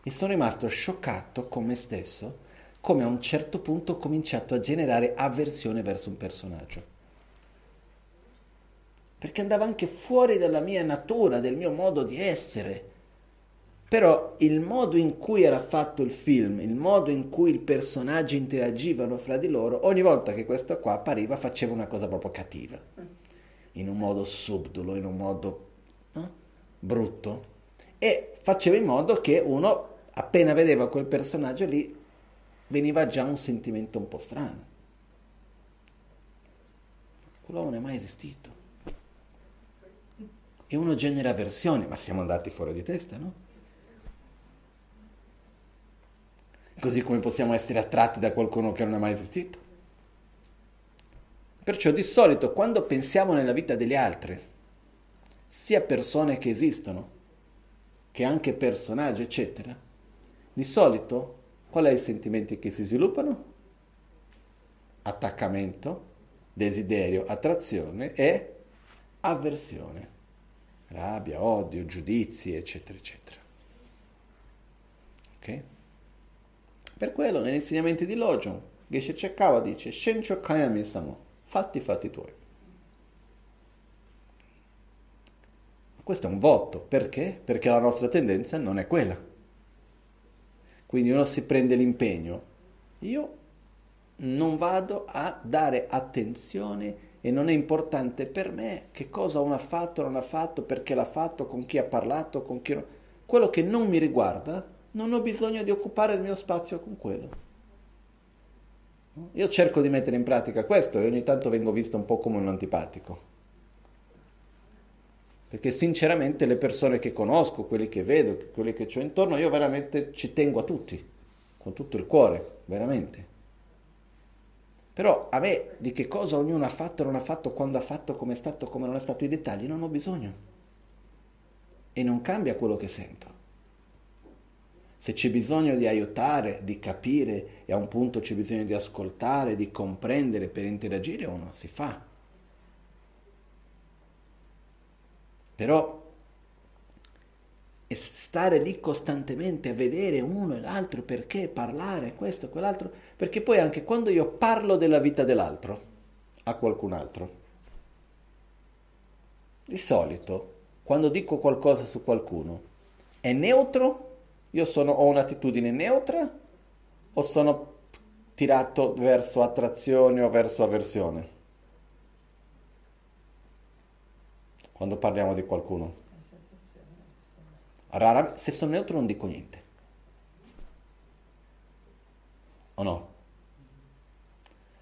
e sono rimasto scioccato con me stesso come a un certo punto ho cominciato a generare avversione verso un personaggio. Perché andava anche fuori dalla mia natura, del mio modo di essere. Però il modo in cui era fatto il film, il modo in cui i personaggi interagivano fra di loro, ogni volta che questo qua appariva faceva una cosa proprio cattiva in un modo subdolo, in un modo no? brutto, e faceva in modo che uno, appena vedeva quel personaggio lì, veniva già un sentimento un po' strano. Quell'uomo non è mai esistito. E uno genera avversione, ma siamo andati fuori di testa, no? Così come possiamo essere attratti da qualcuno che non è mai esistito. Perciò di solito quando pensiamo nella vita degli altri, sia persone che esistono, che anche personaggi, eccetera, di solito qual è i sentimenti che si sviluppano? Attaccamento, desiderio, attrazione e avversione, rabbia, odio, giudizi, eccetera, eccetera. Ok? Per quello negli insegnamenti di Lojon, Geshe Chekawa dice, Shencho Kayami Samo, fatti i fatti tuoi. Questo è un voto, perché? Perché la nostra tendenza non è quella. Quindi uno si prende l'impegno, io non vado a dare attenzione e non è importante per me che cosa uno ha fatto, non ha fatto, perché l'ha fatto, con chi ha parlato, con chi. Quello che non mi riguarda, non ho bisogno di occupare il mio spazio con quello. Io cerco di mettere in pratica questo e ogni tanto vengo visto un po' come un antipatico. Perché sinceramente le persone che conosco, quelli che vedo, quelli che ho intorno, io veramente ci tengo a tutti, con tutto il cuore, veramente. Però a me di che cosa ognuno ha fatto, non ha fatto, quando ha fatto, come è stato, come non è stato, i dettagli, non ho bisogno. E non cambia quello che sento. Se c'è bisogno di aiutare, di capire e a un punto c'è bisogno di ascoltare, di comprendere per interagire, uno si fa. Però stare lì costantemente a vedere uno e l'altro, perché parlare, questo, quell'altro, perché poi anche quando io parlo della vita dell'altro a qualcun altro, di solito quando dico qualcosa su qualcuno è neutro io sono, ho un'attitudine neutra o sono tirato verso attrazione o verso avversione? Quando parliamo di qualcuno. Raramente, se sono neutro non dico niente. O no?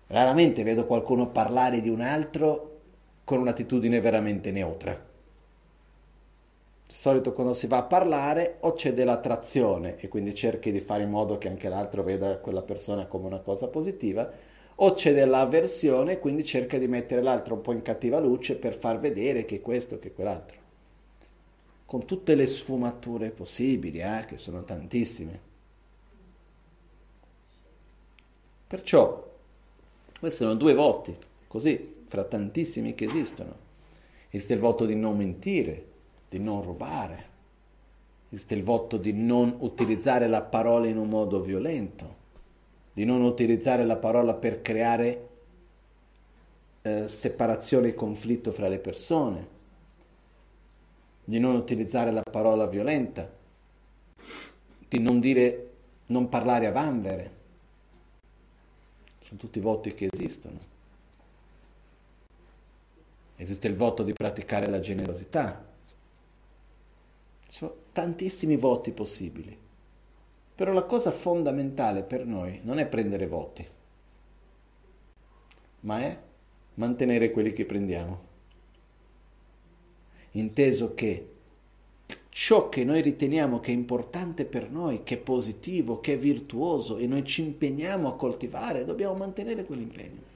Raramente vedo qualcuno parlare di un altro con un'attitudine veramente neutra. Di solito quando si va a parlare o c'è dell'attrazione e quindi cerchi di fare in modo che anche l'altro veda quella persona come una cosa positiva, o c'è dell'avversione e quindi cerca di mettere l'altro un po' in cattiva luce per far vedere che questo, che quell'altro. Con tutte le sfumature possibili, eh, che sono tantissime. Perciò, questi sono due voti, così, fra tantissimi che esistono. Esiste il voto di non mentire, di non rubare, esiste il voto di non utilizzare la parola in un modo violento, di non utilizzare la parola per creare eh, separazione e conflitto fra le persone, di non utilizzare la parola violenta, di non dire, non parlare a vanvere. Sono tutti voti che esistono. Esiste il voto di praticare la generosità, ci sono tantissimi voti possibili. Però la cosa fondamentale per noi non è prendere voti, ma è mantenere quelli che prendiamo. Inteso che ciò che noi riteniamo che è importante per noi, che è positivo, che è virtuoso e noi ci impegniamo a coltivare, dobbiamo mantenere quell'impegno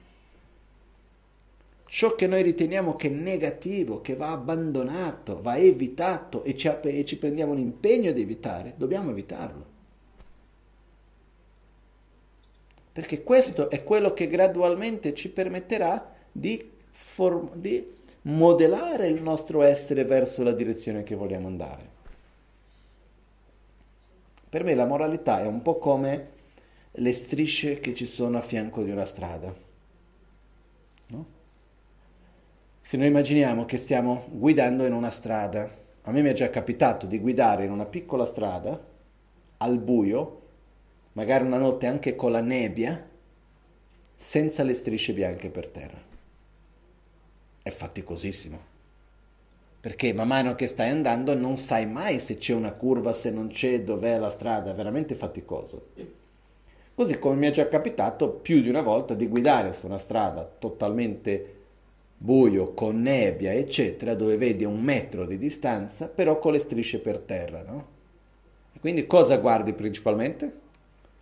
ciò che noi riteniamo che è negativo, che va abbandonato, va evitato e ci, e ci prendiamo l'impegno di evitare, dobbiamo evitarlo. Perché questo è quello che gradualmente ci permetterà di, form- di modellare il nostro essere verso la direzione che vogliamo andare. Per me la moralità è un po' come le strisce che ci sono a fianco di una strada. No? Se noi immaginiamo che stiamo guidando in una strada, a me mi è già capitato di guidare in una piccola strada, al buio, magari una notte anche con la nebbia, senza le strisce bianche per terra. È faticosissimo. Perché man mano che stai andando non sai mai se c'è una curva, se non c'è, dov'è la strada, è veramente faticoso. Così come mi è già capitato più di una volta di guidare su una strada totalmente buio, con nebbia, eccetera, dove vedi un metro di distanza, però con le strisce per terra, no? Quindi cosa guardi principalmente?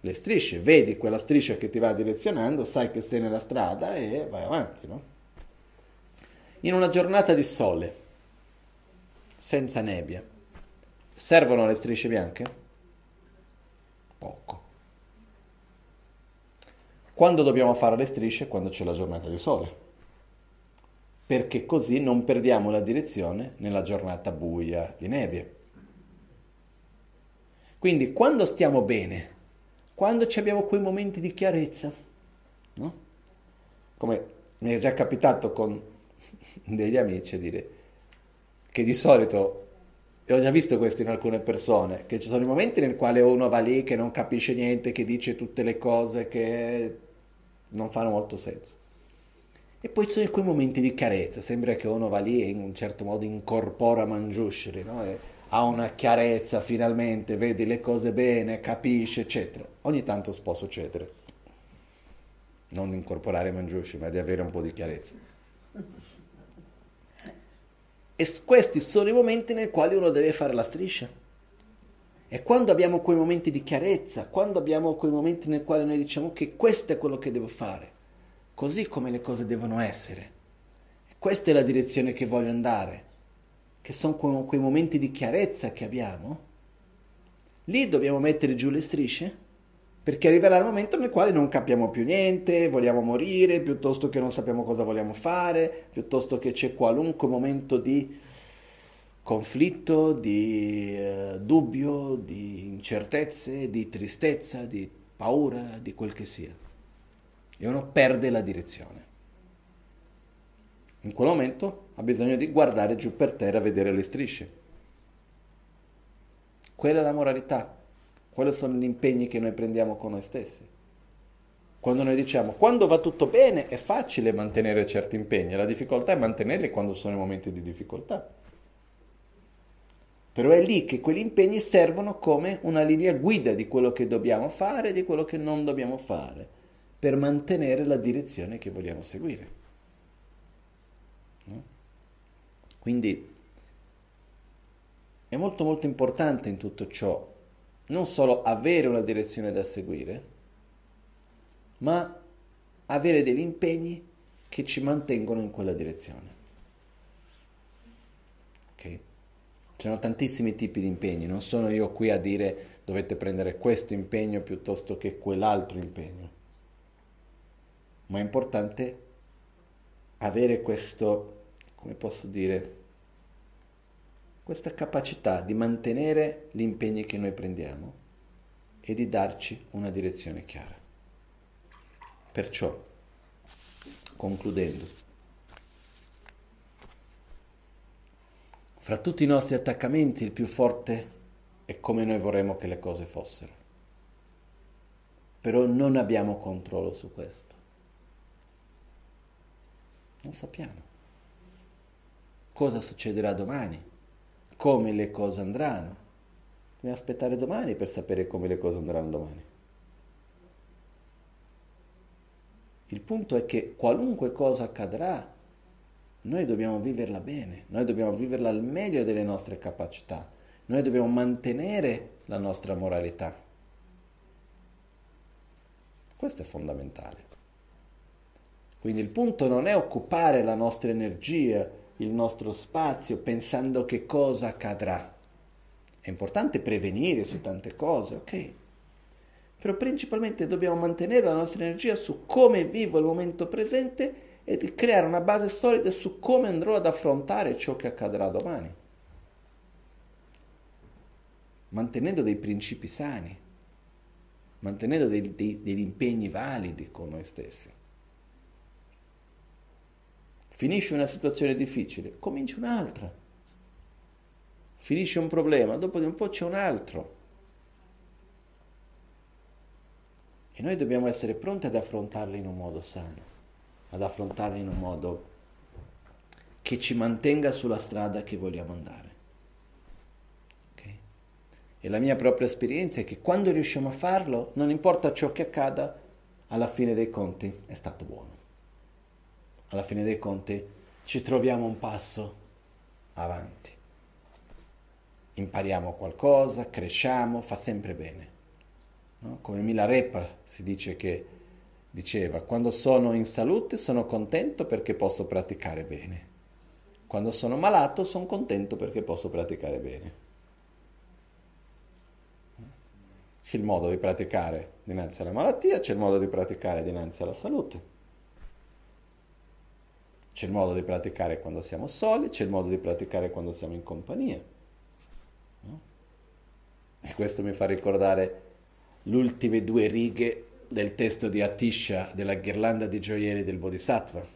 Le strisce, vedi quella striscia che ti va direzionando, sai che sei nella strada e vai avanti, no? In una giornata di sole, senza nebbia, servono le strisce bianche? Poco. Quando dobbiamo fare le strisce? Quando c'è la giornata di sole perché così non perdiamo la direzione nella giornata buia di nebbie. Quindi quando stiamo bene, quando abbiamo quei momenti di chiarezza, no? come mi è già capitato con degli amici a dire che di solito, e ho già visto questo in alcune persone, che ci sono i momenti nel quale uno va lì che non capisce niente, che dice tutte le cose che non fanno molto senso. E poi ci sono quei momenti di chiarezza, sembra che uno va lì e in un certo modo incorpora Mangiushri, no? ha una chiarezza finalmente, vede le cose bene, capisce, eccetera. Ogni tanto può succedere, non di incorporare Mangiushri, ma di avere un po' di chiarezza. E questi sono i momenti nei quali uno deve fare la striscia. E quando abbiamo quei momenti di chiarezza, quando abbiamo quei momenti nei quali noi diciamo che questo è quello che devo fare, così come le cose devono essere. Questa è la direzione che voglio andare, che sono quei momenti di chiarezza che abbiamo. Lì dobbiamo mettere giù le strisce perché arriverà il momento nel quale non capiamo più niente, vogliamo morire, piuttosto che non sappiamo cosa vogliamo fare, piuttosto che c'è qualunque momento di conflitto, di eh, dubbio, di incertezze, di tristezza, di paura, di quel che sia. E uno perde la direzione. In quel momento ha bisogno di guardare giù per terra, vedere le strisce. Quella è la moralità, quali sono gli impegni che noi prendiamo con noi stessi? Quando noi diciamo quando va tutto bene è facile mantenere certi impegni, la difficoltà è mantenerli quando sono i momenti di difficoltà. Però è lì che quegli impegni servono come una linea guida di quello che dobbiamo fare e di quello che non dobbiamo fare, per mantenere la direzione che vogliamo seguire. No? Quindi è molto molto importante in tutto ciò non solo avere una direzione da seguire, ma avere degli impegni che ci mantengono in quella direzione. Ci sono tantissimi tipi di impegni, non sono io qui a dire dovete prendere questo impegno piuttosto che quell'altro impegno, ma è importante avere questo, come posso dire, questa capacità di mantenere gli impegni che noi prendiamo e di darci una direzione chiara. Perciò, concludendo, fra tutti i nostri attaccamenti il più forte è come noi vorremmo che le cose fossero. Però non abbiamo controllo su questo. Non sappiamo cosa succederà domani come le cose andranno. Dobbiamo aspettare domani per sapere come le cose andranno domani. Il punto è che qualunque cosa accadrà, noi dobbiamo viverla bene, noi dobbiamo viverla al meglio delle nostre capacità, noi dobbiamo mantenere la nostra moralità. Questo è fondamentale. Quindi il punto non è occupare la nostra energia il nostro spazio pensando che cosa accadrà. È importante prevenire su tante cose, ok? Però principalmente dobbiamo mantenere la nostra energia su come vivo il momento presente e creare una base solida su come andrò ad affrontare ciò che accadrà domani. Mantenendo dei principi sani, mantenendo dei, dei, degli impegni validi con noi stessi. Finisce una situazione difficile, comincia un'altra. Finisce un problema, dopo di un po' c'è un altro. E noi dobbiamo essere pronti ad affrontarli in un modo sano, ad affrontarli in un modo che ci mantenga sulla strada che vogliamo andare. Okay? E la mia propria esperienza è che quando riusciamo a farlo, non importa ciò che accada, alla fine dei conti è stato buono alla fine dei conti ci troviamo un passo avanti. Impariamo qualcosa, cresciamo, fa sempre bene. No? Come Milarepa si dice che diceva, quando sono in salute sono contento perché posso praticare bene. Quando sono malato sono contento perché posso praticare bene. C'è il modo di praticare dinanzi alla malattia, c'è il modo di praticare dinanzi alla salute. C'è il modo di praticare quando siamo soli, c'è il modo di praticare quando siamo in compagnia. No? E questo mi fa ricordare le ultime due righe del testo di Atisha della ghirlanda di gioielli del Bodhisattva.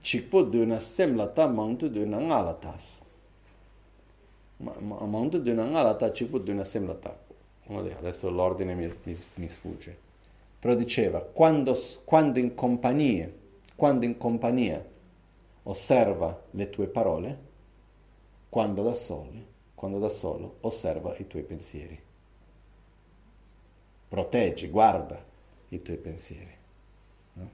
Chikpoduna semlata mountuduna ngalatas. Mountuduna ngalata chikpoduna semlata. Adesso l'ordine mi, mi, mi sfugge. Però diceva, quando, quando in compagnia quando in compagnia osserva le tue parole, quando da, soli, quando da solo osserva i tuoi pensieri. Proteggi, guarda i tuoi pensieri. No?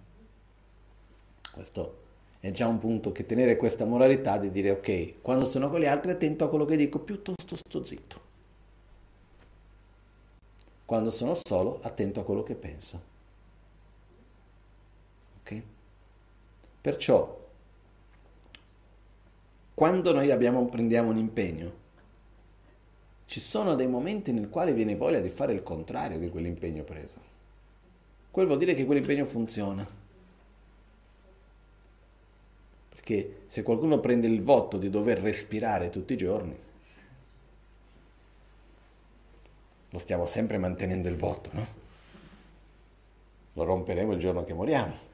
Questo è già un punto che tenere questa moralità di dire ok, quando sono con gli altri attento a quello che dico, piuttosto sto zitto. Quando sono solo, attento a quello che penso Ok? Perciò, quando noi abbiamo, prendiamo un impegno, ci sono dei momenti nel quali viene voglia di fare il contrario di quell'impegno preso. Quel vuol dire che quell'impegno funziona. Perché se qualcuno prende il voto di dover respirare tutti i giorni, lo stiamo sempre mantenendo il voto, no? Lo romperemo il giorno che moriamo.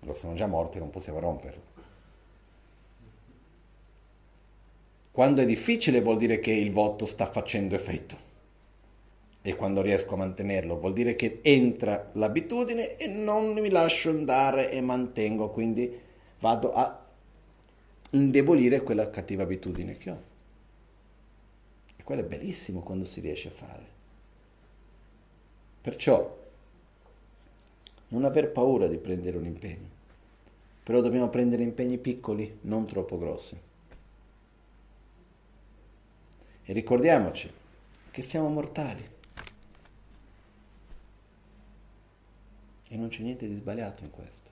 Lo siamo già morti, non possiamo romperlo. Quando è difficile vuol dire che il voto sta facendo effetto. E quando riesco a mantenerlo vuol dire che entra l'abitudine e non mi lascio andare e mantengo, quindi vado a indebolire quella cattiva abitudine che ho. E quello è bellissimo quando si riesce a fare. Perciò non aver paura di prendere un impegno, però dobbiamo prendere impegni piccoli, non troppo grossi. E ricordiamoci che siamo mortali. E non c'è niente di sbagliato in questo.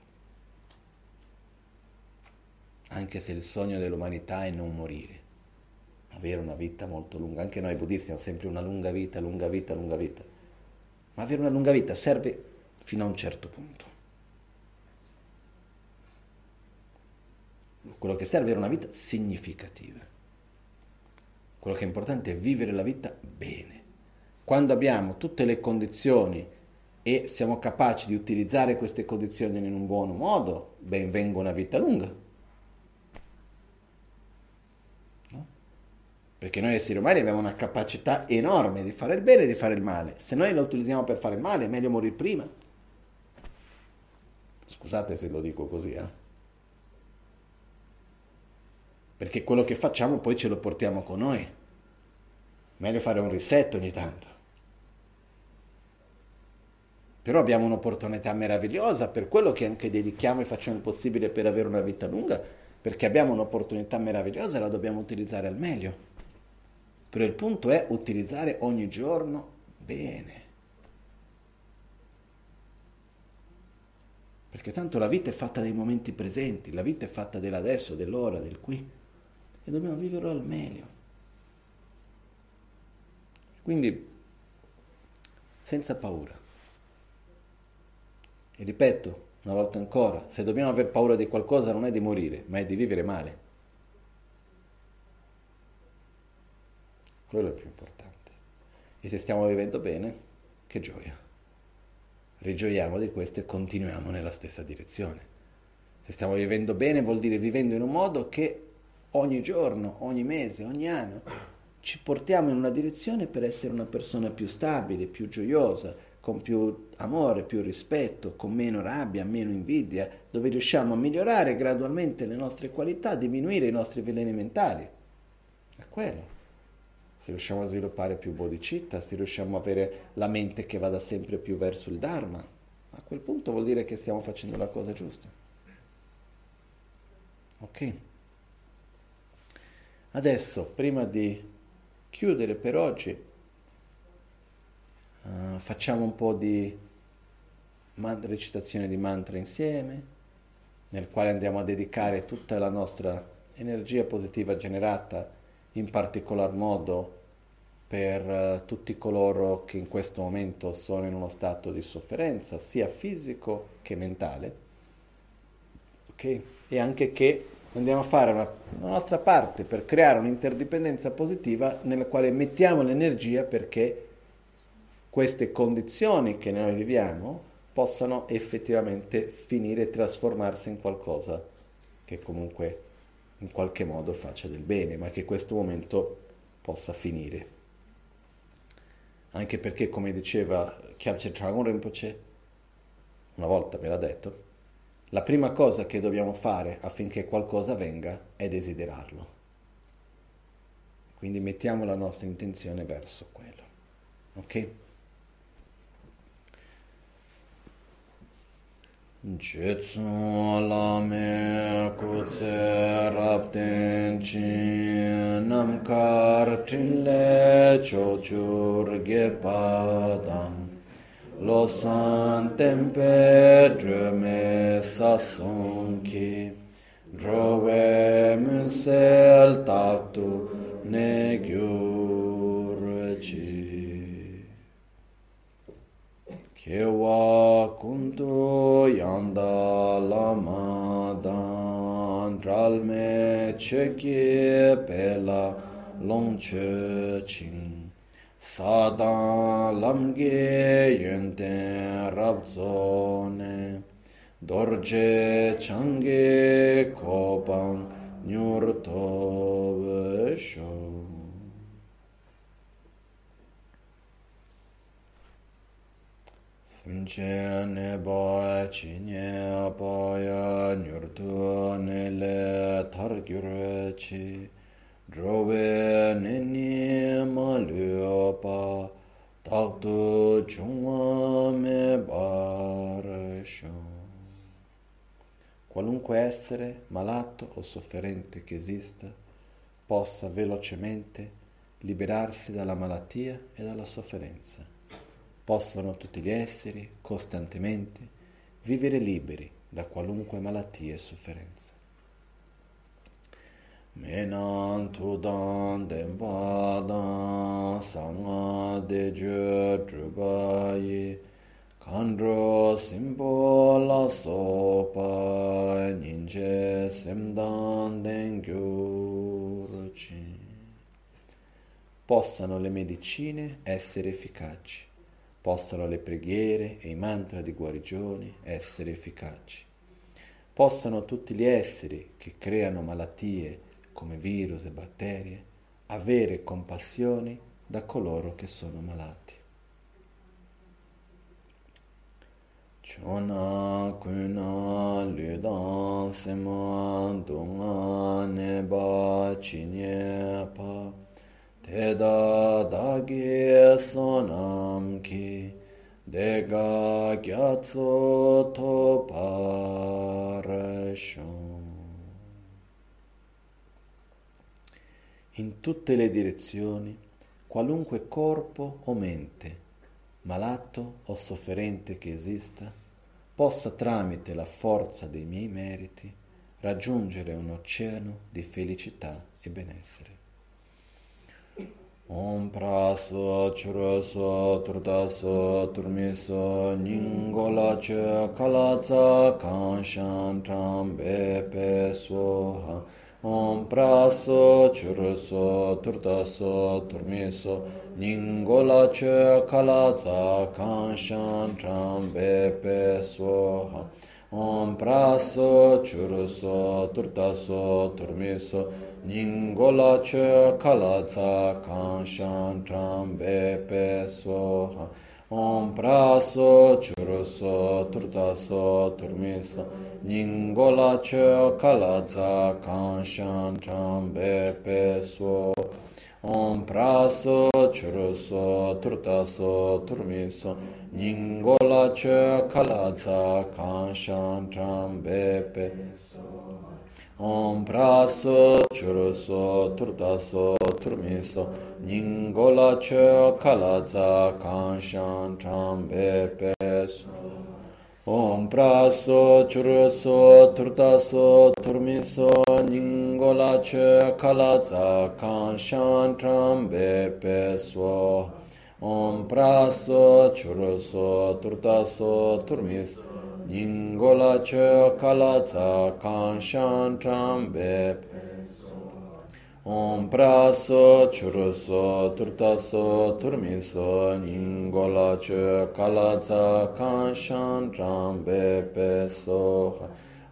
Anche se il sogno dell'umanità è non morire, avere una vita molto lunga. Anche noi buddisti abbiamo sempre una lunga vita, lunga vita, lunga vita. Ma avere una lunga vita serve fino a un certo punto. Quello che serve è una vita significativa. Quello che è importante è vivere la vita bene. Quando abbiamo tutte le condizioni e siamo capaci di utilizzare queste condizioni in un buon modo, ben venga una vita lunga. No? Perché noi esseri umani abbiamo una capacità enorme di fare il bene e di fare il male. Se noi la utilizziamo per fare il male è meglio morire prima. Scusate se lo dico così, eh? perché quello che facciamo poi ce lo portiamo con noi. Meglio fare un risetto ogni tanto. Però abbiamo un'opportunità meravigliosa per quello che anche dedichiamo e facciamo il possibile per avere una vita lunga, perché abbiamo un'opportunità meravigliosa e la dobbiamo utilizzare al meglio. Però il punto è utilizzare ogni giorno bene. Perché tanto la vita è fatta dei momenti presenti, la vita è fatta dell'adesso, dell'ora, del qui e dobbiamo viverlo al meglio. Quindi, senza paura. E ripeto, una volta ancora, se dobbiamo aver paura di qualcosa non è di morire, ma è di vivere male. Quello è più importante. E se stiamo vivendo bene, che gioia. Rigioiamo di questo e continuiamo nella stessa direzione. Se stiamo vivendo bene vuol dire vivendo in un modo che ogni giorno, ogni mese, ogni anno, ci portiamo in una direzione per essere una persona più stabile, più gioiosa, con più amore, più rispetto, con meno rabbia, meno invidia, dove riusciamo a migliorare gradualmente le nostre qualità, diminuire i nostri veleni mentali. È quello. Se riusciamo a sviluppare più bodhicitta, se riusciamo a avere la mente che vada sempre più verso il Dharma, a quel punto vuol dire che stiamo facendo la cosa giusta. Ok? Adesso, prima di chiudere per oggi, uh, facciamo un po' di man- recitazione di mantra insieme, nel quale andiamo a dedicare tutta la nostra energia positiva generata, in particolar modo per uh, tutti coloro che in questo momento sono in uno stato di sofferenza, sia fisico che mentale, okay? e anche che andiamo a fare una, la nostra parte per creare un'interdipendenza positiva nella quale mettiamo l'energia perché queste condizioni che noi viviamo possano effettivamente finire e trasformarsi in qualcosa che comunque in qualche modo faccia del bene, ma che questo momento possa finire. Anche perché, come diceva Kyabche Dragon Rinpoche, una volta me l'ha detto, la prima cosa che dobbiamo fare affinché qualcosa venga è desiderarlo. Quindi mettiamo la nostra intenzione verso quello. Ok? Chetsun lame kutse rapten chin namkar tinle chochur gepadam Losan tempe drume sasonki. Drove munsel taktu ne gyurchi Kewa kunto yanda lama dan Dralme cheke pela longche ching Sada lamge yente rabzone Dorje change kopan nyurtobe shon barasho. Qualunque essere, malato o sofferente che esista, possa velocemente liberarsi dalla malattia e dalla sofferenza. Possono tutti gli esseri, costantemente, vivere liberi da qualunque malattia e sofferenza. Menan tudan denpa sanga de je kandro simpo la sopa ninje semdan den Possano le medicine essere efficaci, possano le preghiere e i mantra di guarigione essere efficaci, possano tutti gli esseri che creano malattie come virus e batterie, avere compassione da coloro che sono malati. Chona kuna ludan sema dunga neba chinye pa teda dagi sonam ki dega gyatso to in tutte le direzioni qualunque corpo o mente, malato o sofferente che esista, possa tramite la forza dei miei meriti raggiungere un oceano di felicità e benessere. Om praso churaso turdaso turmiso ningola che kalaza kanshan trambe pe soha Om praso churuso turtaso turmiso ningola che kalaza kanshan trambe pe svoha. Om praso churuso turtaso turmiso Nyingo la che ka la tsa kan shan tram be pe so ha. Om pra so chur so turta so turmi so. Nyingo la che ka la tsa kan shan tram be pe so. Om pra so chur so turta so turmi so. Nyingo la che ka la tsa kan shan tram be pe so. Om praso churuso turtaso turmiso ningola che kalaza kanshan trambe peso. Om praso churuso turtaso turmiso ningola che kalaza kanshan trambe peso. Om praso churuso turtaso turmiso Ningola chö kala tsa kan shan tram bep. Om praso churuso turtaso turmiso Ningola chö kala tsa kan shan tram bep e so.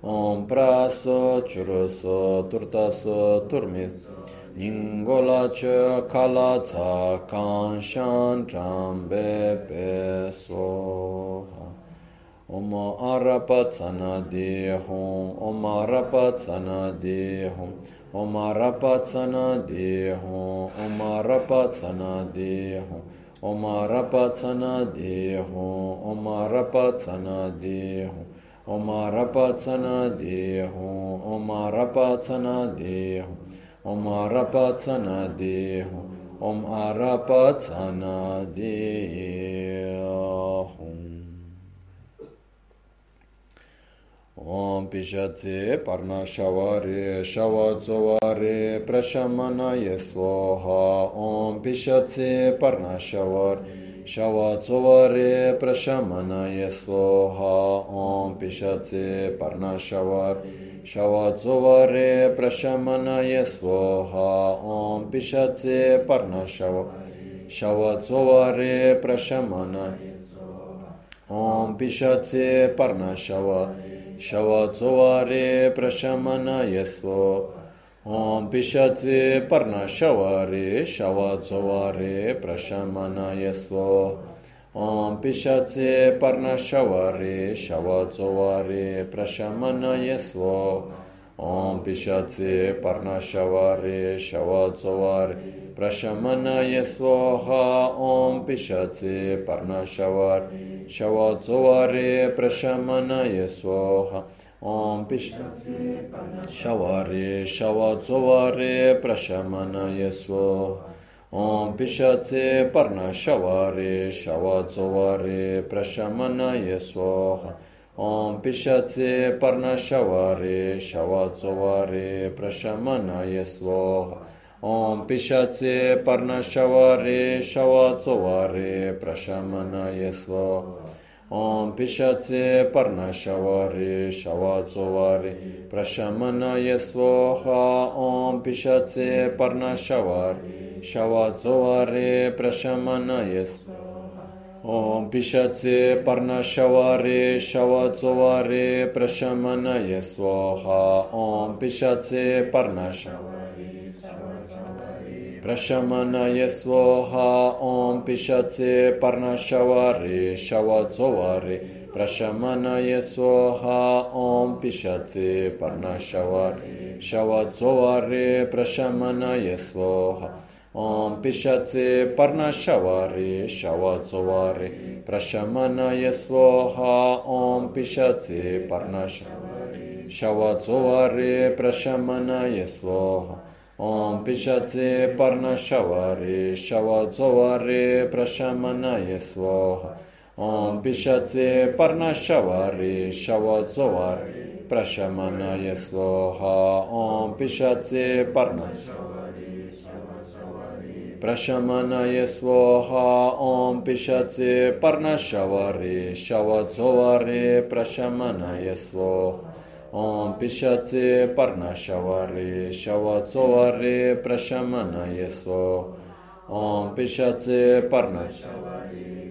Om praso churuso turtaso turmiso Ningola chö kala tsa kan shan tram bep e so. Om Arapatanadehum, Om Arapatanadehum, Om Arapatanadehum, Om Arapatanadehum, Om Arapatanadehum, Om Arapatanadehum, Om Arapatanadehum, Om Arapatanadehum, Om Arapatanadehum, Om Arapatanadehum. ओम पिशचे पर्णशवरे, शवचोवरे, प्रशमनय स्वाहा। ओम पिशचे पर्णशवरे, शवचोवरे, प्रशमनय स्वाहा। ओम पिशचे पर्णशवरे, शवचोवरे, प्रशमनय स्वाहा। ओम पिशचे पर्णशवरे शवचोवरे, प्रशमनय ओम पिशचे पर्णशवरे शवचोवारे प्रशमनयस्व ॐ पिशचे पर्णशवारे शवचोवारे प्रशमनयस्व ॐ पिशचे पर्णशवारे शवचोवारे प्रशमनयस्व ॐ पिशत्से पर्णशवारे शवचवारे प्रशमनाय स्वाहा ॐ पिशत्से पर्णशवारे शवचवारे प्रशमनाय स्वाहा ॐ पिश शवारे शवचवारे प्रशमनाय स्वाहा ॐ पिशत्से पर्णशवारे शवचवारे प्रशमनाय स्वाहा ॐ पिशत्से पर्णशवरे शवचोवरे प्रशमनय स्वाहा। ॐ पिशत्से पर्णशवरे शवचोवरे प्रशमनय स्वाहा। ॐ पिशत्से पर्णशवरे शवचोवरे प्रशमनय स्वाहा। ॐ पिशत्से पर्णशवरे शवचोवरे प्रशमनय स्वाहा। ॐ पिशत्से पर्णशवरे, शवचोवरे, प्रशमनय स्वाहा। ॐ पिशत्से पर्णशवरे प्रशमनय स्वाहा। ॐ पिशत्से पर्णशवरे, शवचोवरे, प्रशमनय स्वाहा। ॐ पिशत्से पर्णशवरे, शवचोवरे, प्रशमनय स्वाहा। ॐ पिशचे पर्णशवारे शवचवारे प्रशमनय स्वाहा ॐ पिशचे पर्णश शवचवारे प्रशमनय स्वाहा ॐ पिशचे पर्णशवारे शवचवारे प्रशमनय स्वाहा ॐ पिशचे पर्णशवारे शवचवारे प्रशमनय स्वाहा ॐ पिशचे पर्णशवारे प्रशमनय स्वाहा ॐ पिशत्से पर्णशवरे, शवचोवरे प्रशमनय स्वाहा। ॐ पिशत्से पर्णशवरे, शवचोवरे प्रशमनय स्वाहा। ओम पिशत्से पर्णशवरे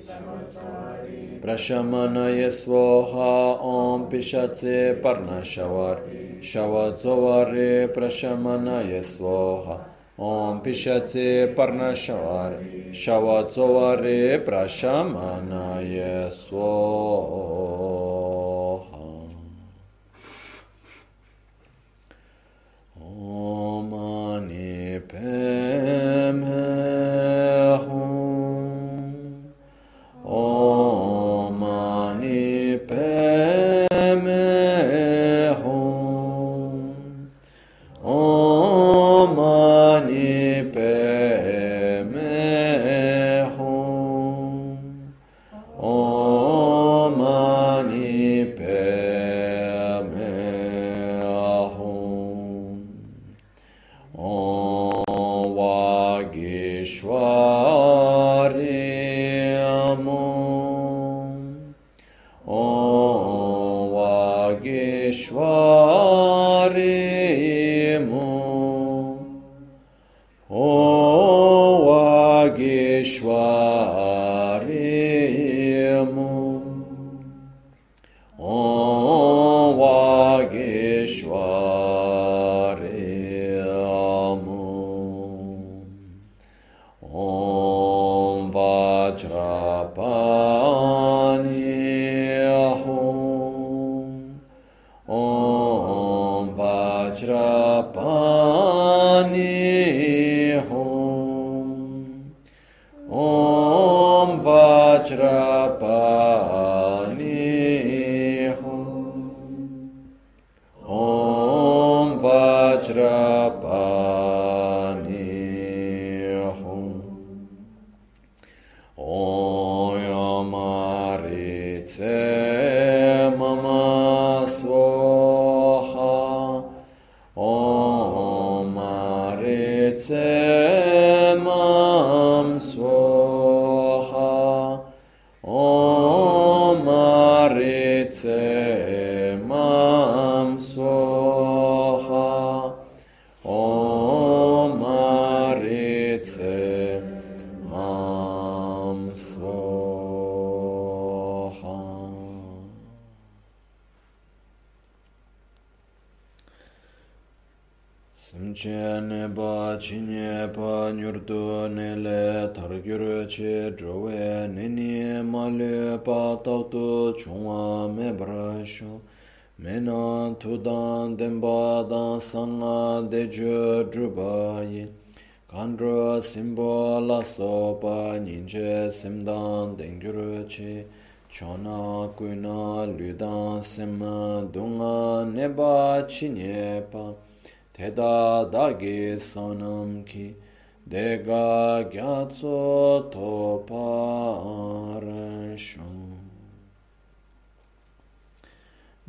प्रशमनय स्वाहा। ॐ पिशत्से पर्णशवरे, शवचोवरे प्रशमनय स्वाहा। Om Pishatse Parnashavari Shavatsovare Prashamanaya Swaha Om Mani Hum Om Mani Oh. chona kuna ludan sema dunga neba chinepa teda dagi sonam ki dega gyatso topa arashun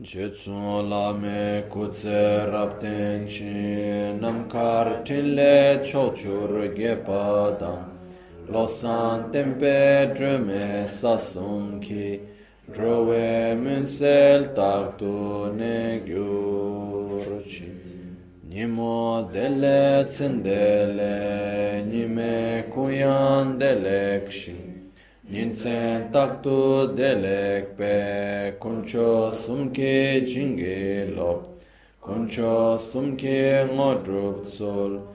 jetsun lame kutse rapten chi namkar tinle chochur gepadam losan tempe drume sasum ki drove munsel tak tu ne gyur chi. Nimo dele tsendele nime kuyan delek shi. Ninsen tak tu delek pe kuncho sumke jinge lop. Kuncho sumke ngodrup sol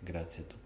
Grazie a tutti.